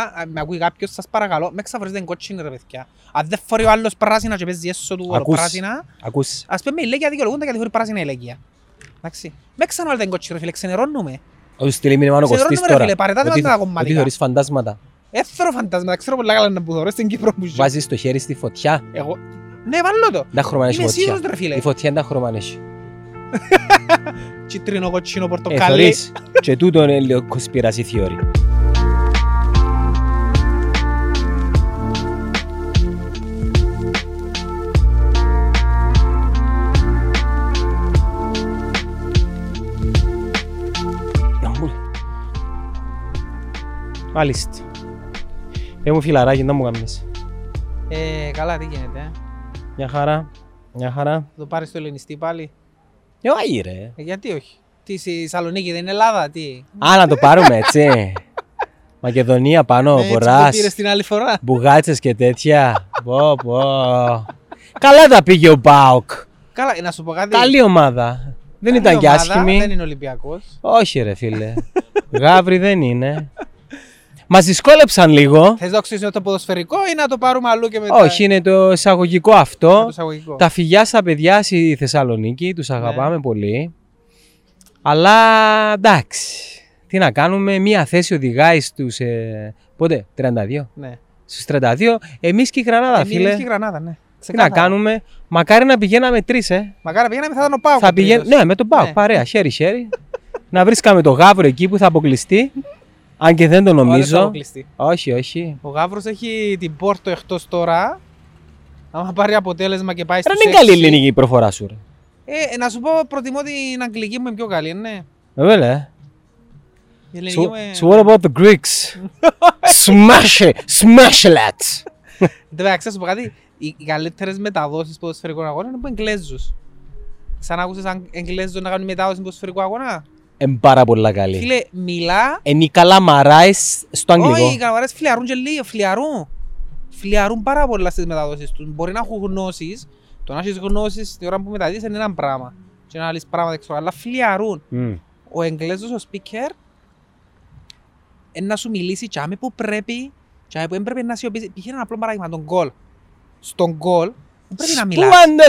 Α, Με ακούει κάποιος, σας παρακαλώ, με ξαφορίζετε την κότσινη ρε παιδιά. Αν δεν φορεί ο άλλος πράσινα και παίζει έσω του όλο Ακούς. πράσινα, Ακούς. ας πούμε η Λέγκια δικαιολογούνται γιατί φορεί πράσινα η Λέγκια. Εντάξει. Με ξαναβάλετε την κότσινη ρε φίλε, ξενερώνουμε. Ότι στείλει μήνυμα ο Κωστής Ξενερώνουμε ρε τώρα. φίλε, παρετάτε Ότι- μας τα Ότι κομμάτια. θεωρείς φαντάσματα. Έθωρο φαντάσματα, ξέρω πολλά καλά να που θωρώ στην Κύπρο που ζω. Βάζεις το χέρι στη φωτιά. Εγώ... Ναι, βάλω το. Τα χρώμα έχει Είμαι φωτιά. σίγουρος ρε φίλε. Η φωτιά είναι τα χρώμα έχει. Κίτρινο, κοτσίνο, Ε, πορτοκάλι. θωρείς. Και τούτο είναι λίγο conspiracy theory. Μάλιστα. Ε, μου φιλαράκι, να μου κάνεις. Ε, καλά, τι γίνεται, ε. Μια χαρά. Μια χαρά. Θα το πάρεις στο ελληνιστή πάλι; Ε, όχι ρε. Ε, γιατί όχι; Τι, στη Σαλονίκη δεν είναι Ελλάδα, τι; Α, να το πάρουμε έτσι. Μακεδονία πάνω, Ναι, έτσι που το βορράς, πήρες την άλλη φορά. μπουγάτσες και τέτοια. Πω, πω. Καλά τα πήγε ο Μπάουκ. Καλά, να σου πω κάτι. Καλή ομάδα. Δεν Καλή ήταν και ομάδα, άσχημη. Δεν είναι Ολυμπιακός. Όχι ρε φίλε. Γάβρι δεν είναι. Μας δυσκόλεψαν λίγο. Θες να οξύσεις το ποδοσφαιρικό ή να το πάρουμε αλλού και μετά; Όχι, είναι το εισαγωγικό Το αυτό. εισαγωγικό. Τα φιλιά στα παιδιά στη Θεσσαλονίκη, τους Ναι. αγαπάμε πολύ. Αλλά εντάξει, τι να κάνουμε, μία θέση οδηγάει στους, ε, πότε, 32. Ναι. Στους 32, εμείς και η Γρανάδα Εμείς φίλε. και η Γρανάδα, ναι. Τι να Ξεκάθαρα. κάνουμε, μακάρι να πηγαίναμε τρεις ε. Μακάρι πήγαμε θα ήταν ο Πάοκ. Θα ο πηγαίν... τρίτος. Ναι, με τον Πάο, Ναι. παρέα, χέρι χέρι. να βρίσκαμε το Γάβρο εκεί που θα αποκλειστεί. Αν και δεν το Ο άλλος θα νομίζω. αποκλειστεί. όχι, όχι. Ο Γαύρος έχει την Πόρτο εκτός τώρα. Άμα πάρει αποτέλεσμα και πάει Ρε στους είναι καλή έξι- ελληνική η προφορά σου. Ρε. Ε, να σου πω, προτιμώ την αγγλική μου είναι πιο καλή, ναι. Βέβαια, ε. Η ελληνική So, μου είναι... so what about the Greeks? smash it! Smash it! Εντάξει, να σου πω κάτι. Οι, οι καλύτερες μεταδόσεις ποδοσφαιρικών αγώνων είναι από Εγγλέζους. Σαν άκουσες αν Εγγλέζους να κάνουν μετάδοση ποδοσφαιρικού αγώνα. Εν πάρα πολλά καλή. Φίλε, μιλά... Είναι η καλαμαράες στο αγγλικό. Όχι, οι καλαμαρές φλιαρούν και λίγο, φλιαρούν. Φλιαρούν πάρα πολλά στις μεταδόσεις τους. Μπορεί να έχουν γνώσεις. Το να έχεις γνώσεις την ώρα που μεταδίδεις είναι ένα πράγμα. Και ένα άλλο πράγμα δεν ξέρω, αλλά φλιαρούν. Μμ. ο Εγγλέζος ο speaker είναι να σου μιλήσει τσάμε που πρέπει τσάμε που δεν πρέπει να σιωπήσει. Πήγε ένα απλό παράδειγμα, τον γκολ. Στον γκολ δεν πρέπει να μιλάς. Σπλάντε!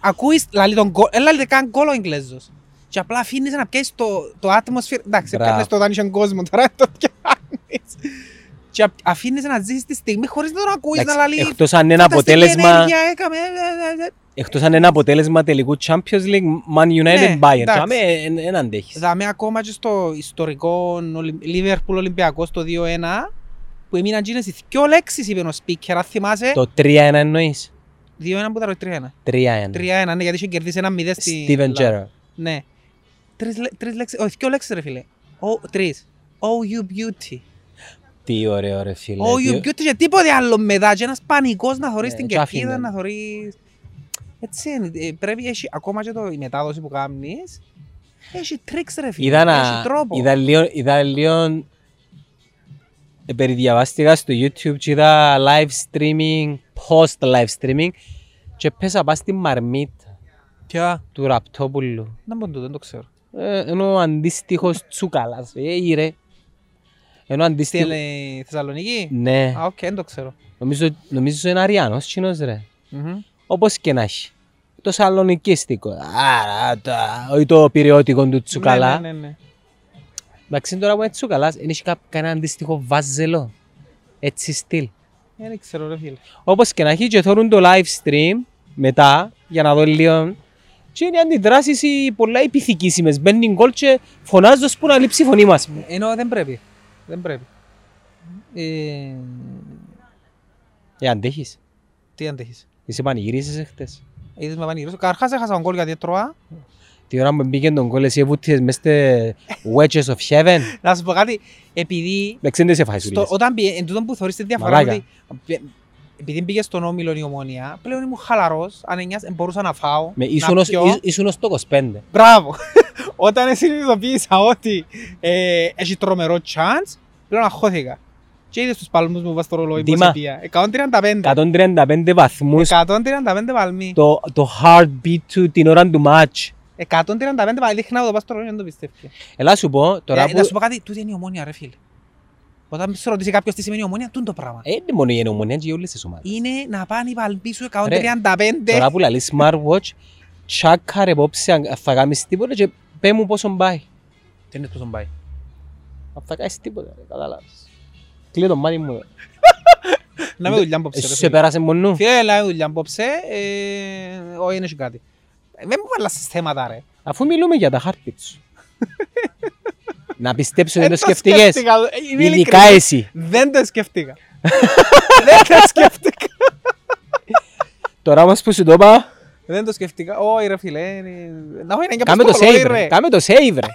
Ακούεις, λαλεί τον γκολ, δεν λαλεί καν γκολ ο Εγγλέζος. Και απλά αφήνεις να πιάσεις το, το atmosphere. Εντάξει, Μπράβο. πιάνεις το δάνειο κόσμο τώρα, το πιάνεις. Και α- αφήνεις να ζήσεις τη στιγμή χωρίς να τον ακούεις να Εντάξει, λαλείς. Εκτός αν είναι «Φανταστική αποτέλεσμα, ενέργεια έκαμε, ε, ε, ε, ε». εκτός αν είναι αποτέλεσμα τελικού Champions League, Man United, Ναι, Bayern. εντάξει. Τσάμε, εν- εν αντέχεις. Δάμε ακόμα και στο ιστορικό Λίβερπουλ Ολυμπιακό στο 2-1 που έμειναν γίνες οι δυο λέξεις είπε ο speaker, αν θυμάσαι. Το 3-1 εννοείς; 2-1 που ήταν το 3-1. 3-1. 3-1, ναι, γιατί είχε κερδίσει ένα 0 στη... Steven Λα- Gerrard. Ναι. Τρεις, λέ- τρεις λέξεις, όχι, δυο λέξεις ρε φίλε. Ο, τρεις. Oh you beauty. Τι ωραίο ρε φίλε. Oh Τι- you beauty και τίποτε άλλο μετά και ένας πανικός να θωρείς Ναι, την και κερκίδα, άφηνε. να θωρείς... Έτσι είναι, ε, πρέπει, έχει, ακόμα και το, η μετάδοση που κάνεις, έχει τρίξ ρε φίλε, Είδα, να, έχει τρόπο. είδα, λίγο, είδα λίγο ε, περιδιαβάστηκα στο YouTube και είδα live streaming, post live streaming και πέσα πας στη μαρμίτα Ποια; του Ραπτόπουλου. Να πω τούτο, δεν το ξέρω. Ε, ενώ ο αντίστοιχος Τσούκαλας. Ε, ήρε. Ενώ Στη αντίστοιχο... ε, Θεσσαλονίκη; Ναι, Α, οκ, δεν το ξέρω. νομίζω, νομίζω είναι Αρειανός, τζείνος ρε. Μμμ. Όπως και να έχει. Το σαλονικίστικο. Άρα, τα- όχι το πυριώτικο του Τσουκαλά. Ναι, ναι, ναι, ναι. Εντάξει, τώρα που είναι Τσουκαλάς, δεν έχει κά- κανένα αντίστοιχο βάζελο. Έτσι στυλ. Ε, Δεν ξέρω ρε φίλε. Όπως και να έχει και θωρούν το live stream μετά για να δω λίγο και είναι αντιδράσεις οι πολλά επιθυκήσιμες. Μπαίνει γκολ και φωνάζω που να λείψει η φωνή μας. Ενώ δεν πρέπει. Δεν πρέπει. Ε, Ε, αντέχεις. τι αντέχεις; Εσύ πανηγυρίσες χτες. Είδες με πανηγυρίσω. Καταρχάς έχασα τον κόλ γιατί έτρωα. Τη ώρα που μπήκε τον γκολ εσύ εβούτιες μες στε wedges of heaven. Να σου πω κάτι. Επειδή Εντάξει, δεν σε φάει στο, σουλίες. όταν πήγε, εν τούτον που θωρείς τη διαφορά Μαλάκα. ότι πε- επειδή πήγε στον Όμιλο η Ομόνια, πλέον ήμουν χαλαρός, αν εννιάς, εν μπορούσα να φάω, Με να ίσον ως- πιω. ίσ- ίσον ως το 25. Μπράβο. Όταν συνειδητοποίησα ότι ε, έχει τρομερό chance, πλέον αγχώθηκα. Και είδες τους παλμούς μου βάζεις στο ρολόι πώς Δήμα. επία. 135. 135 βαθμούς 135 παλμοί. το, το heartbeat του την ώρα του match. 135 παλμοί. Δείχνα να το πας στο ρολόι, δεν το πιστεύεις. Ελά σου πω, τώρα Ε, που... Να σου πω κάτι, τούτη είναι η ομόνια ρε φίλε. Όταν σε ρωτήσει κάποιος τι σημαίνει ομόνια, τούν το πράγμα. Ε, Είναι μόνο η ομονία και για όλες τις ομάδες. Είναι να πάνε οι παλπίσου Ρε, 135. Τώρα που λαλείς smartwatch, τσάκα ρε απόψε αν θα κάνεις τίποτα και πέ μου πόσο πάει. Τι είναι πόσο πάει; Αν θα κάνεις τίποτα, ρε, κατάλαβες. Κλείω το μάτι μου. Να με δουλειά απόψε. ρε Εσύ σε φίλε. πέρασε μονού. Φίλε, να με δουλειά απόψε. ε, Όχι, είναι κάτι. Ε, Δεν μου βάλασες θέματα ρε. Αφού μιλούμε για τα χάρτη σου. Να πιστέψω δεν Ε, το σκεφτήκες. σκέφτηκα, ε, είμαι Ειδικά ειλικρινής. εσύ. Δεν το σκέφτηκα. Δεν το σκέφτηκα. Τώρα όμως που σου το είπα, Δεν το σκέφτηκα. Όχι ρε φίλε. είναι- Να μην είναι και κάμε το πως κολλάει, save ρε. ρε. Κάμε το save ρε.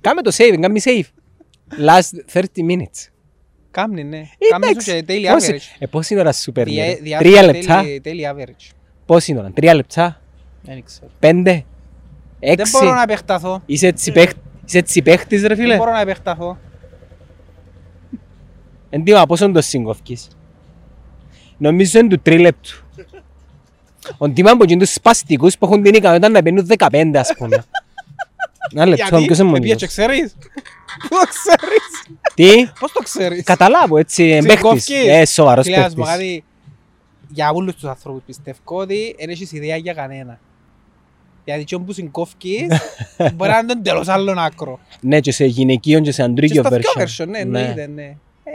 Κάμε το save, κάμε save. Last 30 minutes. Κάμνει, ναι. Ε, Κάμνει σου εντάξει. και daily Πόση- average. Ε, πόση ώρα σου παίρνει, Δια- ρε; διάφορα Τρία daily- λεπτά. Daily average. Πόση ώρα, τρία λεπτά, Δεν ξέρω. πέντε, Δεν έξι. μπορώ να επεκταθώ. Είσαι έτσι παίχ- είσαι έτσι παίχτης ρε Δεν φίλε. μπορώ να επεκταθώ. Εντύπωμα πόσο το συγκοφκείς; Νομίζω είναι του τρίλεπτου. Ο Ντίμα από τους σπαστικούς που έχουν την ικανότητα να παίρνουν 15 ας πούμε. Ένα λεπτό, Γιατί, ποιος είναι με πήγε μόνος. και ξέρεις; Πού το ξέρεις; Τι, Πώς το ξέρεις; καταλάβω έτσι, εμπαίχτης. Συγκοφκείς. Ε, σοβαρός Φίλε, ας πω παίχτης. κάτι. Για όλους τους ανθρώπους πιστεύω ότι δεν έχεις ιδέα για κανένα. Γιατί και όπου συγκόφκεις μπορεί να είναι τον τελώς άλλον άκρο. Ναι, και σε γυναικείο και σε Και αντρίκιο στο πιο version. version, ναι, εννοείται, ναι. Ε,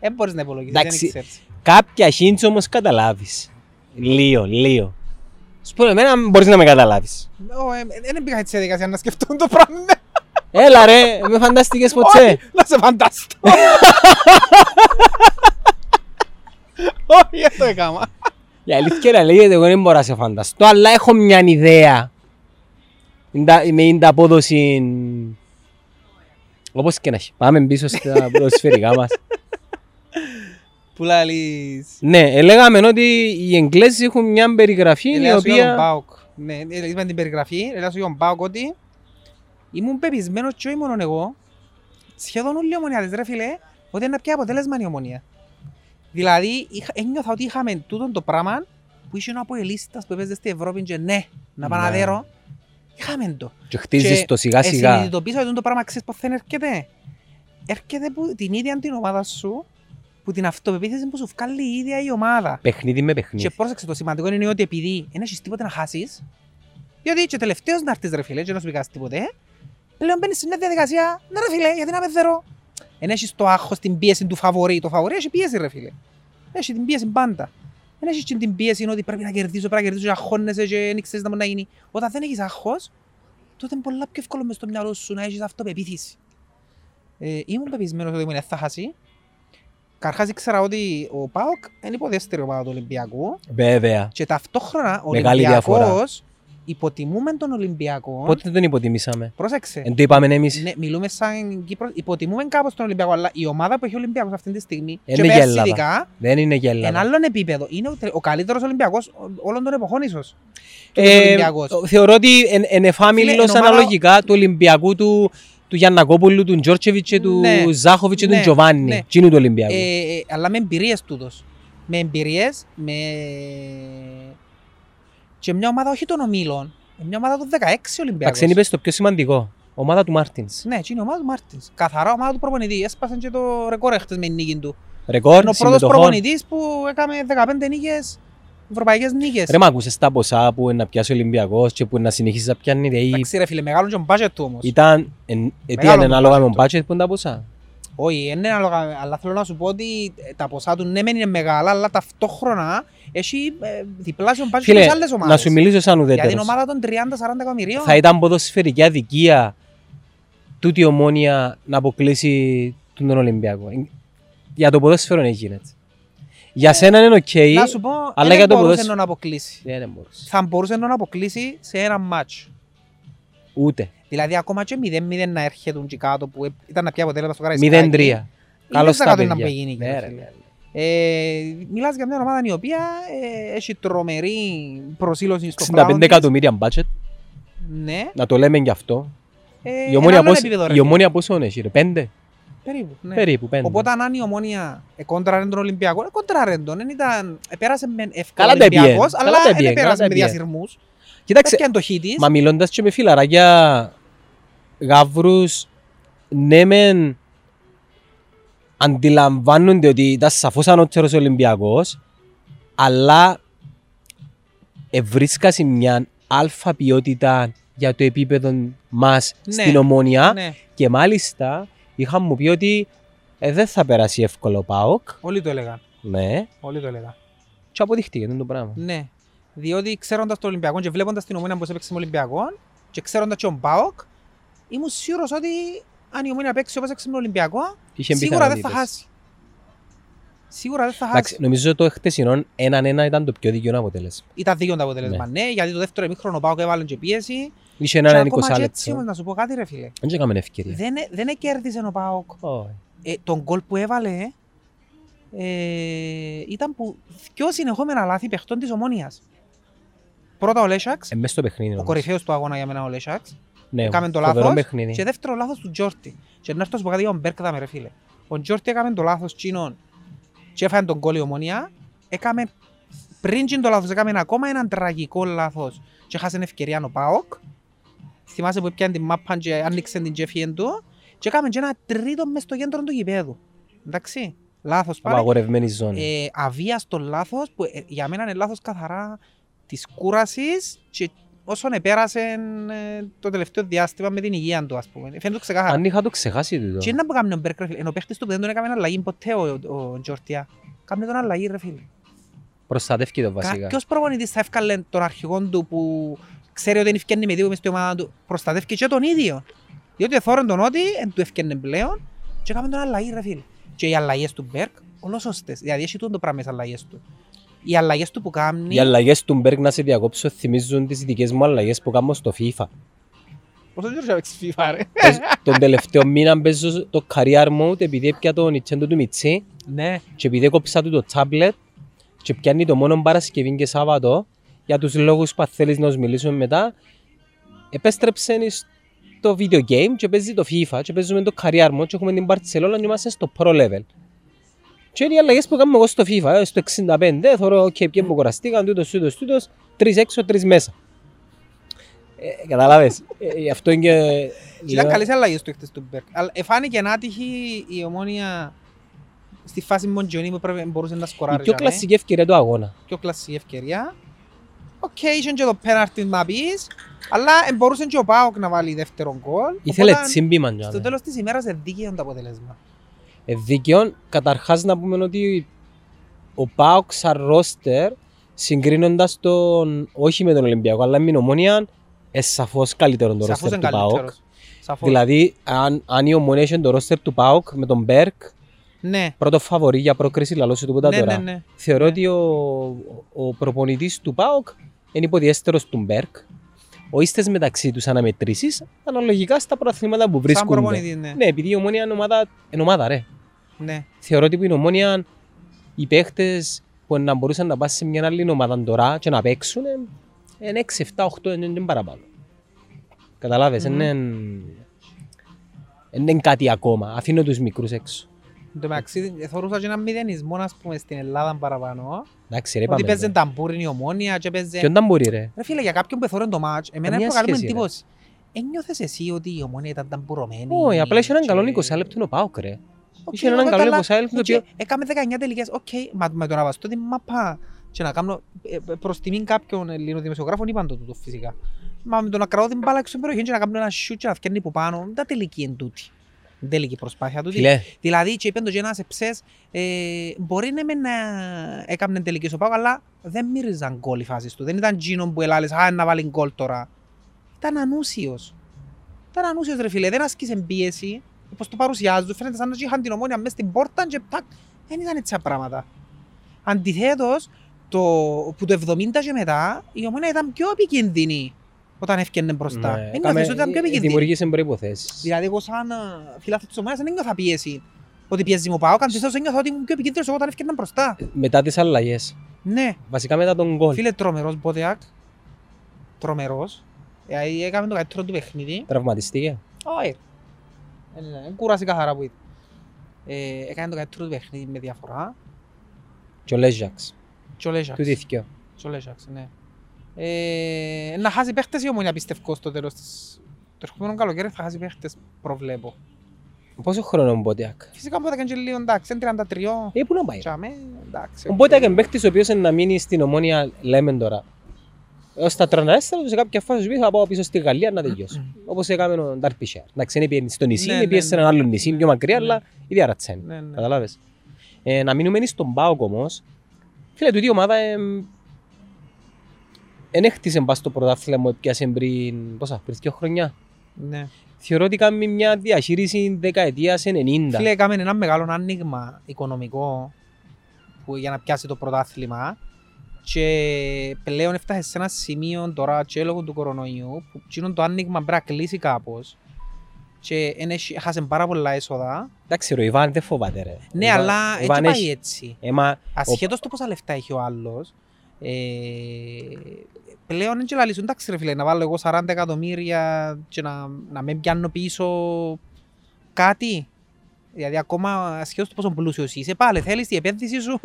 Δεν μπορείς να υπολογίσεις, δεν Εντάξει. ξέρεις. Κάποια hints όμως καταλάβεις. Λίγο, λίγο. Σου πω εμένα μπορείς να με καταλάβεις. Ω, ε, Δεν πήγα έτσι σε διαδικασία να σκεφτούν το πράγμα. ναι. Έλα ρε, με φαντάστηκες ποτέ; Όχι, Να σε φανταστώ. Όχι, δεν το έκανα. Η αλήθεια να λέγεται, εγώ δεν μπορώ να σε φανταστώ, αλλά έχω μια ιδέα. Είναι τα- Με είναι τα απόδοση... Όπως και να έχει. Πάμε πίσω στα ποδοσφαιρικά μας. Που λαλείς; Ναι, ε, λέγαμε ότι οι Εγγλέζοι έχουν μια περιγραφή η Λέω σου για τον οποία... Πάοκ. Ναι, ε, είπαμε την περιγραφή. Λέω σου για τον Πάοκ ότι ήμουν πεπισμένος και όχι μόνο εγώ, σχεδόν όλοι οι ομονιάτες ρε φίλε, ότι είναι πια αποτέλεσμα η ομονία. Δηλαδή, είχα- ένιωθα ότι είχαμε τούτο το πράγμα που είχε ένα αποελίστας που έπαιζε στην Ευρώπη και ναι, να πάω να Ναι. δέρω. Είχαμε το. Και χτίζεις Και το σιγά σιγά. Συνειδητοποίησα ότι το πράγμα ξέρεις πώς θα έρχεται. Έρχεται που την ίδια την ομάδα σου, που την αυτοπεποίθηση που σου βγάλει η ίδια η ομάδα. Παιχνίδι με Και παιχνίδι. πρόσεξε το σημαντικό είναι ότι επειδή δεν έχεις τίποτε να χάσεις, διότι και τελευταίος να έρθεις ρε φίλε και να σου πει κάτι τίποτε, πλέον μπαίνεις στην διαδικασία, ναι ρε φίλε, γιατί να με δέρω. Εν έχεις το άγχος, την πίεση του φαβορή. Το φαβορή έχει πίεση ρε φίλε. Έχει την πίεση πάντα. Δεν έχεις και την πίεση ότι πρέπει να κερδίσω, πρέπει να κερδίσω και αγχώνεσαι και δεν ξέρεις να μπορεί να γίνει. Όταν δεν έχεις άγχος, τότε είναι πολλά πιο εύκολο μες στο μυαλό σου να έχεις αυτοπεποίθηση. Ε, ήμουν πεπισμένος ότι ήμουν θα χάσει. Καρχάς ήξερα ότι ο ΠΑΟΚ είναι υποδέστερη ομάδα του Ολυμπιακού Βέβαια. και ταυτόχρονα ο Μεγάλη διαφορά. Ολυμπιακός υποτιμούμε τον Ολυμπιακό. Πότε δεν τον υποτιμήσαμε; Πρόσεξε. Εν το είπαμε εμείς. Ναι, μιλούμε σαν Κύπρος, υποτιμούμε κάπως τον Ολυμπιακό, αλλά η ομάδα που έχει ο Ολυμπιακός αυτή τη στιγμή Είναι και για πέρσι Ελλάδα. ειδικά, Δεν είναι για ένα Ελλάδα. άλλον επίπεδο. Είναι ο, τε- ο καλύτερος Ολυμπιακός όλων των εποχών ίσως. Ε, Ολυμπιακός. θεωρώ ότι είναι φάμιλος εν ομάδα- αναλογικά του Ολυμπιακού του του Γιαννακόπουλου, του Τζόρτσεβιτς και του Ναι. Ζάχοβιτς και του Ναι. Τζοβάνι. Ναι. Τι είναι του Ολυμπιακού. Ε, ε, αλλά με εμπειρίες τούτος. Με εμπειρίες, με... Και μια ομάδα όχι των ομίλων, μια ομάδα του 16 Ολυμπιακός. Εντάξει, δεν είπες το πιο σημαντικό. Ομάδα του Μάρτινς. Ναι, και είναι η ομάδα του Μάρτινς. Καθαρά ομάδα του προπονητή. Έσπασε και το ρεκόρ έχτες με νίκη του. Ρεκόρ Είναι ο πρώτος συμμετοχών. προπονητής που έκαμε 15 νίκες, ευρωπαϊκές νίκες. Ρε μ' ακούσες τα ποσά που είναι να πιάσει ο Ολυμπιακός και που είναι να συνεχίσει να πιάνει. Δηλαδή Εντάξει ρε φίλε, μεγάλο και ο μπάτζετ του όμως. ήταν, εν- ήταν Μεγάλο ανάλογα με τον budget. budget που είναι τα ποσά; Όχι, είναι ανάλογα, αλλά θέλω να σου πω ότι τα ποσά του ναι μεν είναι μεγάλα, αλλά ταυτόχρονα έχει ε, διπλάσιο μπάτζετ Φίλε, με άλλες ομάδες. να σου μιλήσω σαν Για την ουδέτερος. ομάδα των 30-40 εκατομμυρίων. Θα ήταν ποδοσφαιρική αδικία τούτη η ομόνια να αποκλείσει τον Ολυμπιακό. Για το ποδόσφαιρο δεν γίνεται. Για σένα είναι οκ. Ε, Να σου πω, αλλά δεν για το μπορούσε ποδόσφαιρο- να αποκλείσει. Δεν δεν μπορούσε. Θα μπορούσε να αποκλείσει σε ένα μάτς. Ούτε. Δηλαδή ακόμα και 0-0 να έρχεται και κάτω που ήταν να πιάει αποτέλεσμα στο Καραϊσκάκι. 0-3. Καλώς τα κάτω να παιδιά. γίνει, Ναι, κύριε ρε, φίλε. ναι. Ε, μιλάς για μια ομάδα η οποία ε, έχει τρομερή προσήλωση στο 65 crowd της. εκατομμύρια budget. Ναι. Να το λέμε γι' αυτό. Ε, Η ένα ομόνια άλλο πώς- επίπεδο, ρε η φίλε. ομόνια πόσο έχει ρε, πέντε; Περίπου, ναι. Περίπου πέντε. Οπότε αν η ομόνια εκόντραρε τον Ολυμπιακό, εκόντραρε τον. Δεν ήταν, επέρασε με εύκολα Καλά τα έπιε, Ολυμπιακός, καλά αλλά τα δεν έπιε, καλά επέρασε τα με έπιε. διασυρμούς. Κοίταξε, Έπιανε το χ της; μα μιλώντας και με φιλαράκια γάβρους, ναι μεν αντιλαμβάνονται ότι ήταν σαφώς ανώτερος ο Ολυμπιακός, αλλά ευρίσκασε μια αλφα ποιότητα για το επίπεδο μας Ναι. στην Ομόνια Ναι, και μάλιστα είχαν μου πει ότι ε, δεν θα περάσει εύκολο ο ΠΑΟΚ. όλοι το έλεγαν. Ναι. Όλοι το έλεγαν. Και αποδείχτηκε το πράγμα. Ναι. Διότι ξέροντας τον Ολυμπιακό και βλέποντας την ομόνια που έπαιξε με Ολυμπιακό και ξέροντας και τον ΠΑΟΚ, ήμουν σίγουρος ότι αν η ομόνια παίξει όπως έπαιξε με Ολυμπιακό, Είχε σίγουρα δεν θα πιθανότητες. χάσει. Σίγουρα δεν θα Εντάξει, χάσει. νομίζω το χτεσινό 1-1 ήταν το πιο δίκαιο αποτέλεσμα. Ήταν δίκαιο το αποτέλεσμα, ναι, γιατί το δεύτερο εμίχρονο ο ΠΑΟΚ έβαλε και πίεση. Είχε Και έναν ακόμα 20 και έτσι όμως λεπτό. να σου πω κάτι ρε φίλε. Δεν έκαμε ευκαιρία. Δεν, δεν κέρδισε ο ΠΑΟΚ. Όχι. Ε, τον γκολ που έβαλε ε, ήταν που δυο συνεχόμενα λάθη παιχτών της Ομόνιας. Πρώτα ο Λέσσαξ, Ε, μες στο παιχνίδι. ο όμως. κορυφαίος του αγώνα για μένα ο Λέσσαξ. Ναι, Έκαμε το φοβερό λάθος παιχνίδι. και δεύτερο λάθος του Τζόρτι. Και να έρθω σου πω κάτι για τον Μπέρκ δάμε ρε φίλε. Ο Τζόρτι έκαμε το λάθος τσίνον και έφαγε τον κόλλη η Ομόνια. Έκαμε πριν τσιν το λάθος, έκαμε ακόμα έναν τραγικό λάθος και χάσε ευκαιρία ο Πάοκ. Θυμάσαι που έπιανε την μάπα και άνοιξε την τζεφιέν του και έκαμε και ένα τρίτο μες στο κέντρο του γηπέδου. Εντάξει, λάθος πάλι. Απαγορευμένη ζώνη. Ε, αβίαστο λάθος που ε, για μένα είναι λάθος καθαρά της κούρασης και όσον επέρασε ε, το τελευταίο διάστημα με την υγεία του ας πούμε. Φαίνεται ξεκάθαρα. Αν είχα το ξεχάσει τούτο. Και είναι να που κάνει ο Μπέρκ ρε φίλε. Ενώ ο παίχτης του που δεν τον έκαμε αλλαγή ποτέ ο, ο, ο Τζορτιά. Κάμε τον αλλαγή ρε φίλε. Προστατεύει το βασικά. Ποιος προπονητής θα έφκαλε τον αρχηγό του που ξέρει ότι δεν φκαίνει με δύο μες στην ομάδα του. Προστατεύει και τον ίδιο. Διότι θόρεν τον ότι δεν του φκαίνει πλέον και κάμε τον αλλαγή ρε φίλε. Και οι αλλαγές του Μπέρκ όλες σωστές. Δηλαδή έχει τούτο πράγμα στις αλλαγές του. Οι αλλαγές του που κάνει... Οι αλλαγές του Μπέρκ να σε διακόψω θυμίζουν τις δικές μου αλλαγές που κάνω στο FIFA. Πώς δεν ξέρω να παίξεις FIFA ρε; Πες- Τον τελευταίο μήνα παίζω το career mode επειδή έπια το Nintendo του Μιτσί Ναι. και επειδή έκοψα του το tablet και πιάνει το μόνο Παρασκευή και Σάββατο για τους λόγους που θέλεις να σου μιλήσουμε μετά επέστρεψε στο video game και παίζει το FIFA και παίζουμε το career mode και έχουμε την Barcelona και είμαστε στο pro level. Και είναι οι αλλαγές που κάνουμε εγώ στο FIFA, ε, στο 65, θεωρώ, ok, ποιοι μου κοραστήκαν, τούτος, τούτος, τούτος, τρεις έξω, τρεις μέσα. Ε, καταλάβες, ε, γι' αυτό είναι και... Ήταν λέω- καλές αλλαγές του χτες του Μπέρκ. Αλλά εφάνηκε άτυχη η ομόνια στη φάση Μοντζιονί που πρέπει, μπορούσε να Η σκοράρει. πιο για μέ. κλασική ευκαιρία του αγώνα. πιο κλασική ευκαιρία. Οκ, είχε και το πέναρτι να πεις, αλλά ε, μπορούσε και ο Πάοκ να βάλει δεύτερο γκολ. Ήθελε Οπότε, τσίμπημα. για Στο μένα. τέλος της ημέρας είναι δίκαιο το αποτέλεσμα. Ε, δίκαιο, καταρχάς να πούμε ότι ο ΠΑΟΚ σαν ρόστερ συγκρίνοντας τον, όχι με τον Ολυμπιακό, αλλά με την Ομόνια, είναι σαφώς καλύτερο το Σαφώς ρόστερ είναι του ΠΑΟΚ. καλύτερος. Σαφώς. Δηλαδή, αν, αν η Ομόνια είχε το ρόστερ του ΠΑΟΚ με τον Μπέρκ, Ναι, πρώτο φαβορή για πρόκριση, λαλώ σου τίποτα ναι, τώρα. ναι, ναι. Θεωρώ Ναι. ότι ο, ο προπονητής του ΠΑΟΚ είναι υποδιέστερος του Μπέρκ. Στες μεταξύ τους αναμετρήσεις, αναλογικά στα πρωταθλήματα που Σαν βρίσκονται. προπονητή, ναι. Ναι, επειδή η Ομόνια είναι ομάδα, είναι ομάδα ρε. Ναι. θεωρώ ότι που είναι ομόνια οι παίχτες που να μπορούσαν να πάνε σε μια άλλη ομάδα τώρα και να παίξουν είναι 6, 7, 8, είναι είναι παραπάνω. Καταλάβες, Μμμ. είναι είναι κάτι ακόμα. Αφήνω τους μικρούς έξω. Εν τω μεταξύ, θεωρούσα και έναν μηδενισμό, ας πούμε, στην Ελλάδα παραπάνω. Εντάξει ρε Ότι πάμε. παίζε ρε. ταμπούριν η ομόνια και παίζε... Ποιον ήταν μπορεί ρε; Ρε φίλε, για κάποιον που εθώρεν το μάτς, εμένα Καμία προκαλούμε σχέση, ρε. εντύπωση. Ένιωθες εσύ ότι η ομόνια ήταν ταμπουρωμένη. Όχι, απλά είχε έναν και- καλό 20 λεπτό ο Πάοκ ρε. Οκ, Είχε έναν ωραία, καλό καλά. 20 λεπτό το Και οποίο... Έκαμε 19 τελικές, οκ, μα με το να βαστώ την μαπά και να κάνω ε, ε, προς τιμήν κάποιων Ελλήνων δημοσιογράφων είπαν το τούτο φυσικά. Μα με το να κρατώ την μπάλα έξω στην περιοχή και να κάνω ένα σιούτ και να φκαίνει που πάνω, δεν τα τελική εν τούτη. Δεν τελική προσπάθεια τούτη. Φίλε, Δηλαδή, και είπαν το και ένας εψές, ε, μπορεί να μην ε, έκαμνε τελική στο Πάο, αλλά δεν μύριζαν γκολ οι φάσεις του. Δεν ήταν τζείνον που ελάλες, α, να βάλει γκολ τώρα. Ήταν ανούσιος. Ήταν ανούσιος ρε φίλε, δεν άσκησε πίεση. Όπως το παρουσιάζουν, φαίνεται σαν να είχαν την ομόνια μέσα στην πόρτα και τάκ, δεν ήταν έτσι τα πράγματα. Αντιθέτως, το, που το 70 και μετά, η ομόνια ήταν πιο επικίνδυνη όταν έφτιανε μπροστά. ναι, Δεν έκαμε- νιώθεις ότι ήταν πιο ε, επικίνδυνη. Δημιουργήσε προϋποθέσεις. Δηλαδή, εγώ σαν ε, φιλάθλος της ομάδας δεν ένιωθα πίεση. Ότι πιέζει μου πάω, αντιθέτως ένιωθα ότι ήμουν πιο επικίνδυνος εγώ όταν έφτιανα μπροστά. Μετά τις αλλαγές. Ναι, Βασικά μετά τον γκολ. φίλε τρομερός Μποτεάκ. Τρομερός. Ε, έκαμε το καλύτερο του παιχνίδι. Τραυματιστήκε. Όχι. Δεν κουράσει καθαρά που ήταν. Ε, έκανε το καλύτερο του παιχνίδι με διαφορά. Και ο Λέζαξ. Και ο Λέζαξ. Του δίθηκε. Και ο Λέζαξ, ναι. Ε, να χάσει παίχτες η ομόνια πιστεύω στο τέλος της... Το ερχόμενο καλοκαίρι θα χάσει παίχτες, προβλέπω. Πόσο χρόνο είναι ο Μπότιακ. Φυσικά μπορεί να κάνει και λίγο εντάξει, είναι 33. Ε, πού να πάει. Τσάμε, εντάξει. Ο Μπότιακ είναι παίχτης ο οποίος είναι να μείνει στην ομόνια, λέμε τώρα. Ως τα 34 τους σε κάποια φάση σου πει θα πάω πίσω στη Γαλλία να τελειώσω. Όπως έκαμε ο Ντάρπισερ. Εντάξει, είναι πήγαινε στο νησί, Ναι, είναι ναι, πήγε σε ναι. ένα άλλο νησί, πιο μακριά, Ναι. αλλά η διάρατσα είναι. Ναι, ναι. Καταλάβες. Ε, να μείνουμε εμείς στον ΠΑΟΚ όμως, φίλε, τούτη η ομάδα εμ, εν έχτισε μπας στο πρωτάθλημα που έπιασε πριν, πόσα, πριν δύο χρονιά. Ναι. Θεωρώ ότι κάνει μια διαχείριση δεκαετίας 90. Φίλε, έκαμε ένα μεγάλο άνοιγμα οικονομικό που, για να πιάσει το πρωτάθλημα και πλέον έφτασε σε ένα σημείο τώρα και λόγω του κορονοϊού που εκείνο το άνοιγμα πρέπει να κλείσει κάπως και εν έχει- έχασε πάρα πολλά έσοδα. Εντάξει, ο Ιβάν δεν φοβάται ρε. Ναι, Ο Ιβάν- αλλά ο έτσι Ιβάν πάει έχει- έτσι. Ε, μα, Ασχέτως το πόσα λεφτά έχει ο άλλος, ε, πλέον είναι και λαλείς, εντάξει ρε φίλε, να βάλω εγώ 40 εκατομμύρια και να, να με πιάνω πίσω κάτι. Δηλαδή ακόμα ασχέτως το πόσο πλούσιος είσαι, πάλι θέλεις η επένδυση σου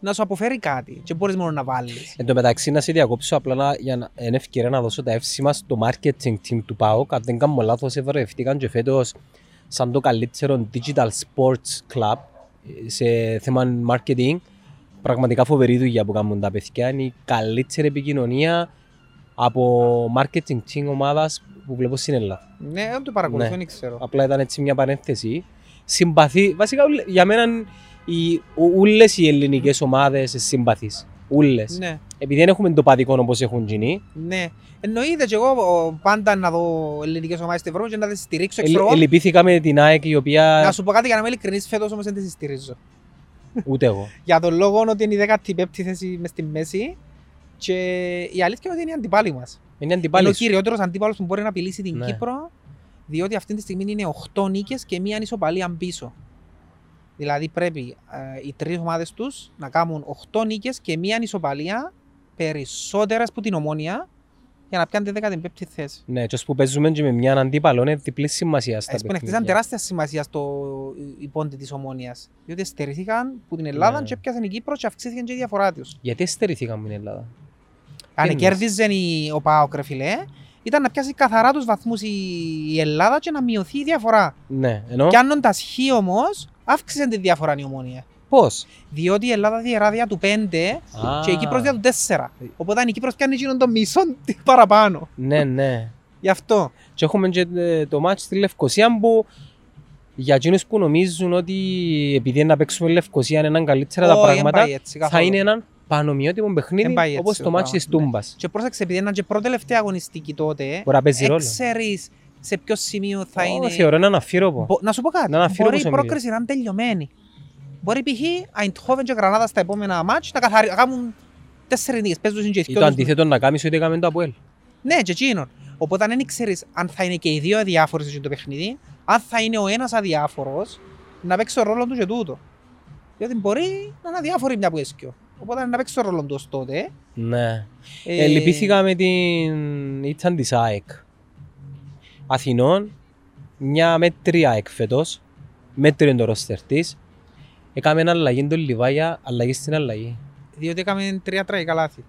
να σου αποφέρει κάτι και μπορείς μόνο να βάλεις. Εν τω μεταξύ να σε διακόψω απλά να, για να είναι ευκαιρία να δώσω τα εύσημα στο marketing team του ΠΑΟΚ. Αν δεν κάνω λάθος, ευρευτήκαν και φέτος σαν το καλύτερο digital sports club ε, σε θέμα marketing. Πραγματικά φοβερή δουλειά που κάνουν τα παιδιά. Είναι η καλύτερη επικοινωνία από marketing team ομάδας που βλέπω στην Ελλάδα. Ναι, δεν το παρακολουθώ, Ναι. δεν ξέρω. Απλά ήταν έτσι μια παρένθεση. Συμπαθή, βασικά ούλε- για μένα οι, ούλες οι ελληνικές ομάδες συμπαθείς. Ούλες. Ναι, Επειδή δεν έχουμε το παδικό όπως έχουν γίνει, ναι. Εννοείται και εγώ ο, πάντα να δω ελληνικές ομάδες στην Ευρώπη και να τις στηρίξω. ελ, Ξέρω, εγώ. ελυπήθηκα με την ΑΕΚ η να οποία σου πω κάτι για να είμαι ειλικρινής, φέτος όμως δεν τις στηρίζω. ούτε εγώ. Για τον λόγο ότι είναι η 15η θέση μες στη μέση και η αλήθεια είναι ότι είναι η αντιπάλη μας. Είναι Είναι ο αντιπάλους. κυριότερος αντίπαλος που μπορεί να απειλήσει την Ναι. Κύπρο διότι αυτή τη στιγμή είναι 8 νίκες και μία ανισοπαλία πίσω. Δηλαδή πρέπει ε, οι τρεις ομάδες τους να κάνουν 8 νίκες και μία ανισοπαλία περισσότερες που την ομόνια για να πιάνουν τη 15η θέση. Ναι, και ως που παίζουμε και με μια αντίπαλο είναι διπλή σημασίας στα Έτσι που παιχνίδια. χτίσαν τεράστια σημασία στο η πόντη της ομόνιας. Διότι στερηθήκαν που την Ελλάδα Ναι. και έπιασαν η Κύπρος και αυξήθηκε και η διαφορά τους. Γιατί στερηθήκαμε στην Ελλάδα; Αν Τι κέρδιζε η- ο ΠΑΟΚ ρε φιλέ, ήταν να πιάσει καθαρά τους βαθμούς η, η Ελλάδα και να μειωθεί η διαφορά. Ναι, ενώ Πιάνοντας χ όμως, αύξησε τη διαφορά η ομόνια. πώς; Διότι η Ελλάδα διερά δια του 5 Α, και η Κύπρος δια του 4. Οπότε η Κύπρος πιάνει εκείνον το μισό τι παραπάνω. Ναι, ναι. Γι' αυτό. Και έχουμε και ε, το μάτς στη Λευκοσία που για εκείνους που νομίζουν ότι επειδή είναι να παίξουμε Λευκοσία είναι έναν καλύτερα τα Όχι, δεν πράγματα, πάει έτσι θα καθόλου. είναι έναν πανομοιότιμο Δεν παιχνίδι πάει έτσι όπως το το μάτς πράγμα, της Τούμπας. Και πρόσεξε, επειδή ήταν και πρώτη-τελευταία αγωνιστική τότε, Μπορεί να παίζει ρόλο. ξέρεις σε ποιο σημείο θα Ω, είναι. Θεωρώ έναν αφήρωπο. Μπο- Να σου πω κάτι. Να αναφέρω Μπορεί πως η ομιλεί. πρόκριση να είναι τελειωμένη. Μπορεί π.χ. Αϊντχόβεν και Γρανάδα στα επόμενα μάτς να καθαρι... να κάνουν τέσσερις νίκες. Παίζουν και οι Ή δυο το τους. αντίθετο να κάνεις ό,τι έκαμε το Αποέλ. Ναι, και εκείνον. Οπότε δεν ξέρεις αν θα είναι και οι δύο αδιάφοροι σε αυτό το παιχνίδι, αν θα είναι ο ένας αδιάφορος να παίξει το ρόλο του και τούτο. Διότι μπορεί να είναι αδιάφοροι μια που έσκιο. Οπότε να παίξει το ρόλο τους ως τότε. Ναι. Ε, Ε, λυπήθηκα με την ήταν της ΑΕΚ. Αθηνών, μια μέτρια ΑΕΚ φέτος, μέτριο είναι το ρόστερ της. Έκαμε ένα αλλαγή τον Λιβάγια, αλλαγή στην αλλαγή. Διότι έκαμε τρία τραγικά λάθη.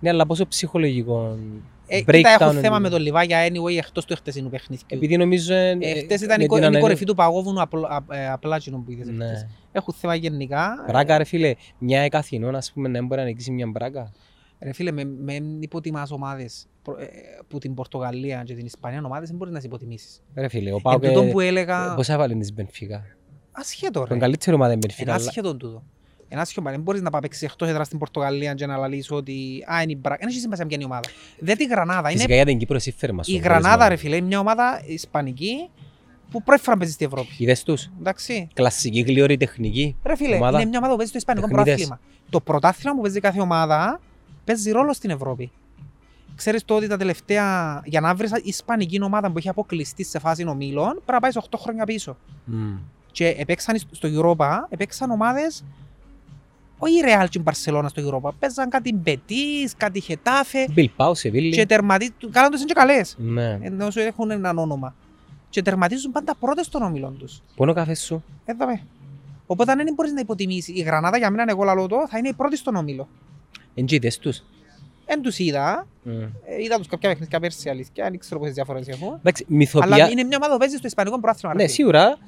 Ναι, αλλά πόσο ψυχολογικό Ε, breakdown κοίτα, έχω είναι. θέμα με τον Λιβάγια anyway εκτός του χτεσινού παιχνίδιου. Επειδή νομίζω... ε, Ε, ε, χτες ήταν με η, κο- την είναι η ανανέ- κορυφή του παγόβουνου απλ- α- ε, απλά εκείνο που είδες χτες. Ναι. Έχουν θέμα γενικά. Μπράκα ρε φίλε, μια ΑΕΚ Αθηνών ας πούμε να μπορεί να νικήσει μια μπράκα. Ρε φίλε, με, με υποτιμάς ομάδες προ- ε, που την Πορτογαλία και την Ισπανία ομάδες δεν μπορείς να τις υποτιμήσεις. Ρε φίλε, ο Εν Πάοκ... τούτον ε, που έλεγα, Πώς έβαλε της Μπενφίκα; ασχέτο ρε. Τον καλύτερο ομάδα είναι η Μπενφίκα. Ένα αλλά- ασχέτο τούτο. Ένα ασχέτο. Δεν μπορείς να πάει παίξεις εκτός έδρας στην Πορτογαλία και να λαλείς ότι α, είναι η Μπράκα. Δεν έχει σημασία ποια είναι η ομάδα. Δεν τη Γρανάδα. Φυσικά Είναι για την Κύπρο εσύ φέρε μας η τον Γρανάδα χωρισμό. ρε φίλε. Είναι μια ομάδα ισπανική που πρώτη φορά παίζει στην Ευρώπη. Είδες τους, Εντάξει. κλασική γλυόρη τεχνική. Ρε φίλε, Ομάδα. είναι μια ομάδα που παίζει στο Ισπανικό Παιχνίδες. πρωτάθλημα. Το πρωτάθλημα που παίζει κάθε ομάδα παίζει ρόλο στην Ευρώπη. Ξέρεις το ότι τα τελευταία, για να βρεις ισπανική ομάδα που έχει αποκλειστεί σε φάση ομίλων, πρέπει να πάει 8 χρόνια πίσω. Μμ. Και επέξαν στο Europa, επέξαν ομάδες, όχι η Real και η Barcelona στο Europa, παίζαν κάτι Betis, κάτι Χετάφε Μπιλπάο, Σεβίλη. και τερματίζουν, καλά τους είναι και καλές, Ναι. ενώ σου έχουν έναν όνομα. Και τερματίζουν πάντα πρώτες στον όμιλον τους. Πού είναι ο καφές σου; Εδώ με. Οπότε δεν μπορείς να υποτιμήσεις. Η Γρανάδα για μένα, εγώ λαλώ το, θα είναι η πρώτη στον όμιλο. Εν και είδες τους. Εν τους είδα, Μμ. ε, είδα τους κάποια παιχνίδια πέρσι αλήθεια, δεν ξέρω πόσες διαφορές έχουν. Εντάξει, Αλλά μυθοπία... είναι μια ομάδα που παίζει στο Ισπανικό πρόθυμα. Ναι, σίγουρα.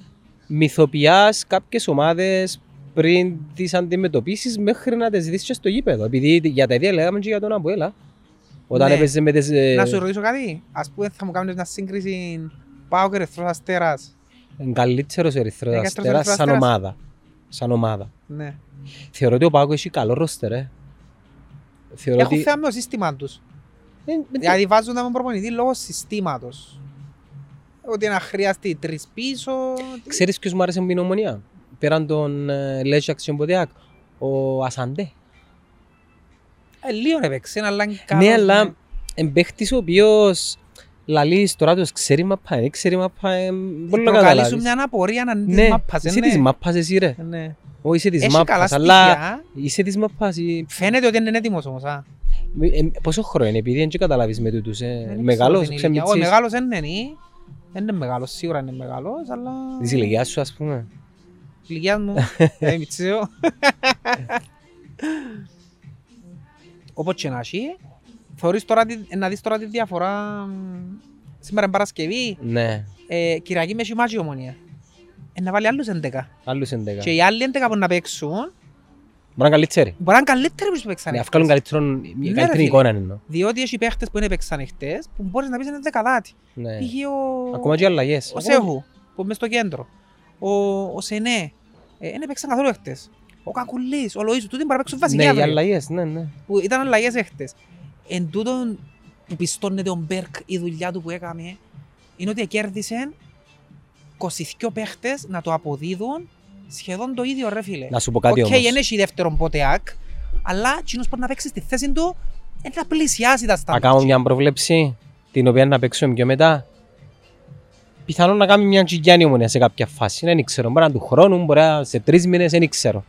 μυθοποιάς κάποιες ομάδες πριν τις αντιμετωπίσεις μέχρι να τις δεις και στο γήπεδο. Επειδή για τα ίδια λέγαμε και για τον Αμποέλα. Όταν Ναι. έπαιζε με τις... ε, Να σου ρωτήσω κάτι. Ας πούμε θα μου κάνεις μια σύγκριση ΠΑΟΚ και Ερυθρός Αστέρας. καλύτερος ερυθρός Ε, αστέρας καλύτερος σαν Ερυθρός ομάδα. Σαν ομάδα. Ναι. Θεωρώ ότι ο ΠΑΟΚ έχει καλό ρόστερ, ε. Θεωρώ Έχω ότι... θέμα με το σύστημα τους. Ε, με- Δηλαδή βάζουν τα με προπονητή λόγω συστήματος. Ότι να χρειαστεί τρεις πίσω. Ξέρεις ποιος μου άρεσε με την ομονία; Πέραν τον ε, Λέζακ και τον Ποντεάκ. Ο Ασαντέ. Ε, λίγο έπαιξε, αλλά είναι καλός, Ναι, αλλά εμπαίχτης ο οποίος λαλείς τώρα τους ξέρει μαπά, δεν ξέρει μαπά, ε, μπορεί να Προκαλεί σου καταλάβεις. μια απορία αν Ναι, της μάπας, ε, είσαι της ναι. μάπας εσύ ρε. Ναι. Όχι είσαι της Έχει καλά μάπας, αλλά στοιχεία. είσαι της μάπας. ε, Φαίνεται ότι είναι έτοιμος όμως. α. ε, Πόσο χρόνο είναι, επειδή δεν και καταλάβεις με τούτους. ε, Δεν Μεγάλος, ξέρω την ηλικία. Όχι, ξεμιτσής. μεγάλος δεν είναι. Δεν είναι μεγάλος, σίγουρα είναι μεγάλος, αλλά... Της ηλικιάς σου ας πούμε. ηλικίας μου, ε, μητσαίο. Όπως και να έχει, θεωρείς τώρα, τη- να δεις τώρα τη διαφορά μ, σήμερα είναι Παρασκευή, Ναι, ε, Κυριακή με μάτσι η ομονία. Ε, να βάλει άλλους 11. άλλους 11. Και οι άλλοι 11 που να παίξουν, Μπορεί να είναι καλύτεροι. μπορεί να είναι καλύτεροι που παίξαν Ναι, χτες. φκάλουν καλύτερον- Ναι, ρε καλύτερη φίλε. εικόνα εννοώ. Διότι έχει παίχτες που είναι παίξαν χτες, που μπορείς να πεις είναι δεκαδάτοι. Ναι. Π.χ. ο... Ακόμα και αλλαγές. Ο Σέχου, που είμαι στο κέντρο. Ο, ο Σενέ, ε, δεν έπαιξαν καθόλου χτες. Ο Κακουλής, ο Λοΐζου, τούτοι μπορεί να παίξουν Ναι, βασικά οι αύριο. αλλαγές, ναι, ναι. Που ήταν αλλαγές χτες. Εν τούτον που πιστώνεται ο Μπέρκ η δουλειά του που έκαμε, είναι ότι κέρδισε 22 παίχτες να το αποδίδουν σχεδόν το ίδιο ρε φίλε. Να σου πω κάτι Οκ, όμως. δεν έχει δεύτερον ποτεάκ, αλλά εκείνος μπορεί να παίξει στη θέση του ε, να πλησιάσει τα Να στάνταρ. κάνω μια προβλέψη, την οποία να παίξουμε πιο μετά. Πιθανόν να κάνουμε μια τσιγιάνη ομονία σε κάποια φάση. Δεν ξέρω, μπορεί να είναι του χρόνου, μπορεί να σε τρεις μήνες, δεν ξέρω.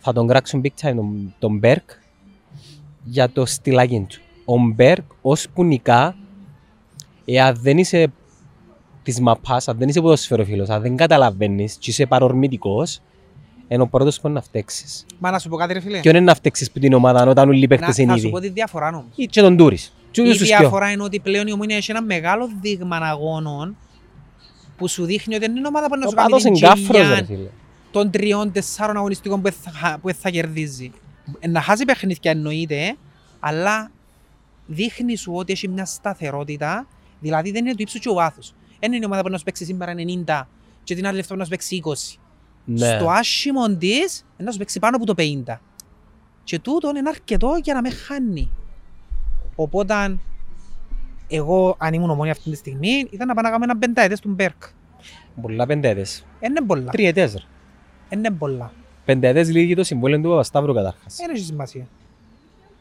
Θα τον κράξουν big time τον, τον Μπέρκ για το στυλάκι του. Ο Μπέρκ ως που νικά, εάν δεν είσαι της μαπάς, αν δεν είσαι ποδοσφαιροφίλος, αν δεν καταλαβαίνεις και είσαι παρορμητικός, είναι ο πρώτος που είναι να φταίξεις. Μα να σου πω κάτι ρε φίλε. Και είναι να φταίξεις που την ομάδα όταν όλοι οι Να, παίκτες είναι θα σου ήδη. πω τη διαφορά όμως. Ή και τον Τούρις. Και Η ούτως τους δυο. διαφορά είναι ότι πλέον η Ομόνια έχει ένα μεγάλο δείγμα αγώνων που σου δείχνει ότι δεν είναι ομάδα που να Ο σου κάνει πάδος την είναι γκάφρος, ρε τζιλιά φίλε. των τριών, τεσσάρων αγωνιστικών που θα, που θα κερδίζει. Ε, Να χάσεις παιχνίδια εννοείται, αλλά δείχνει σου ότι έχει μια σταθερότητα, δηλαδή δεν είναι του ύψους και ο βάθος. Δεν είναι η ομάδα που να σου παίξει σήμερα 90 και την άλλη λεφτά που να σου παίξει 20. Ναι. Στο άσχημο της να σου παίξει πάνω από το 50. Και τούτο είναι αρκετό για να με χάνει. Οπότε, εγώ αν ήμουν ομόνια αυτή τη στιγμή, ήταν να πάω να κάνω ένα πενταετές του Μπέρκ. Πολλά πεντέτες. Είναι πολλά. Τριετές ρε. Είναι πολλά. Πεντέτες λύγει το συμβόλαιο του Παπασταύρου καταρχάς. Δεν έχει σημασία.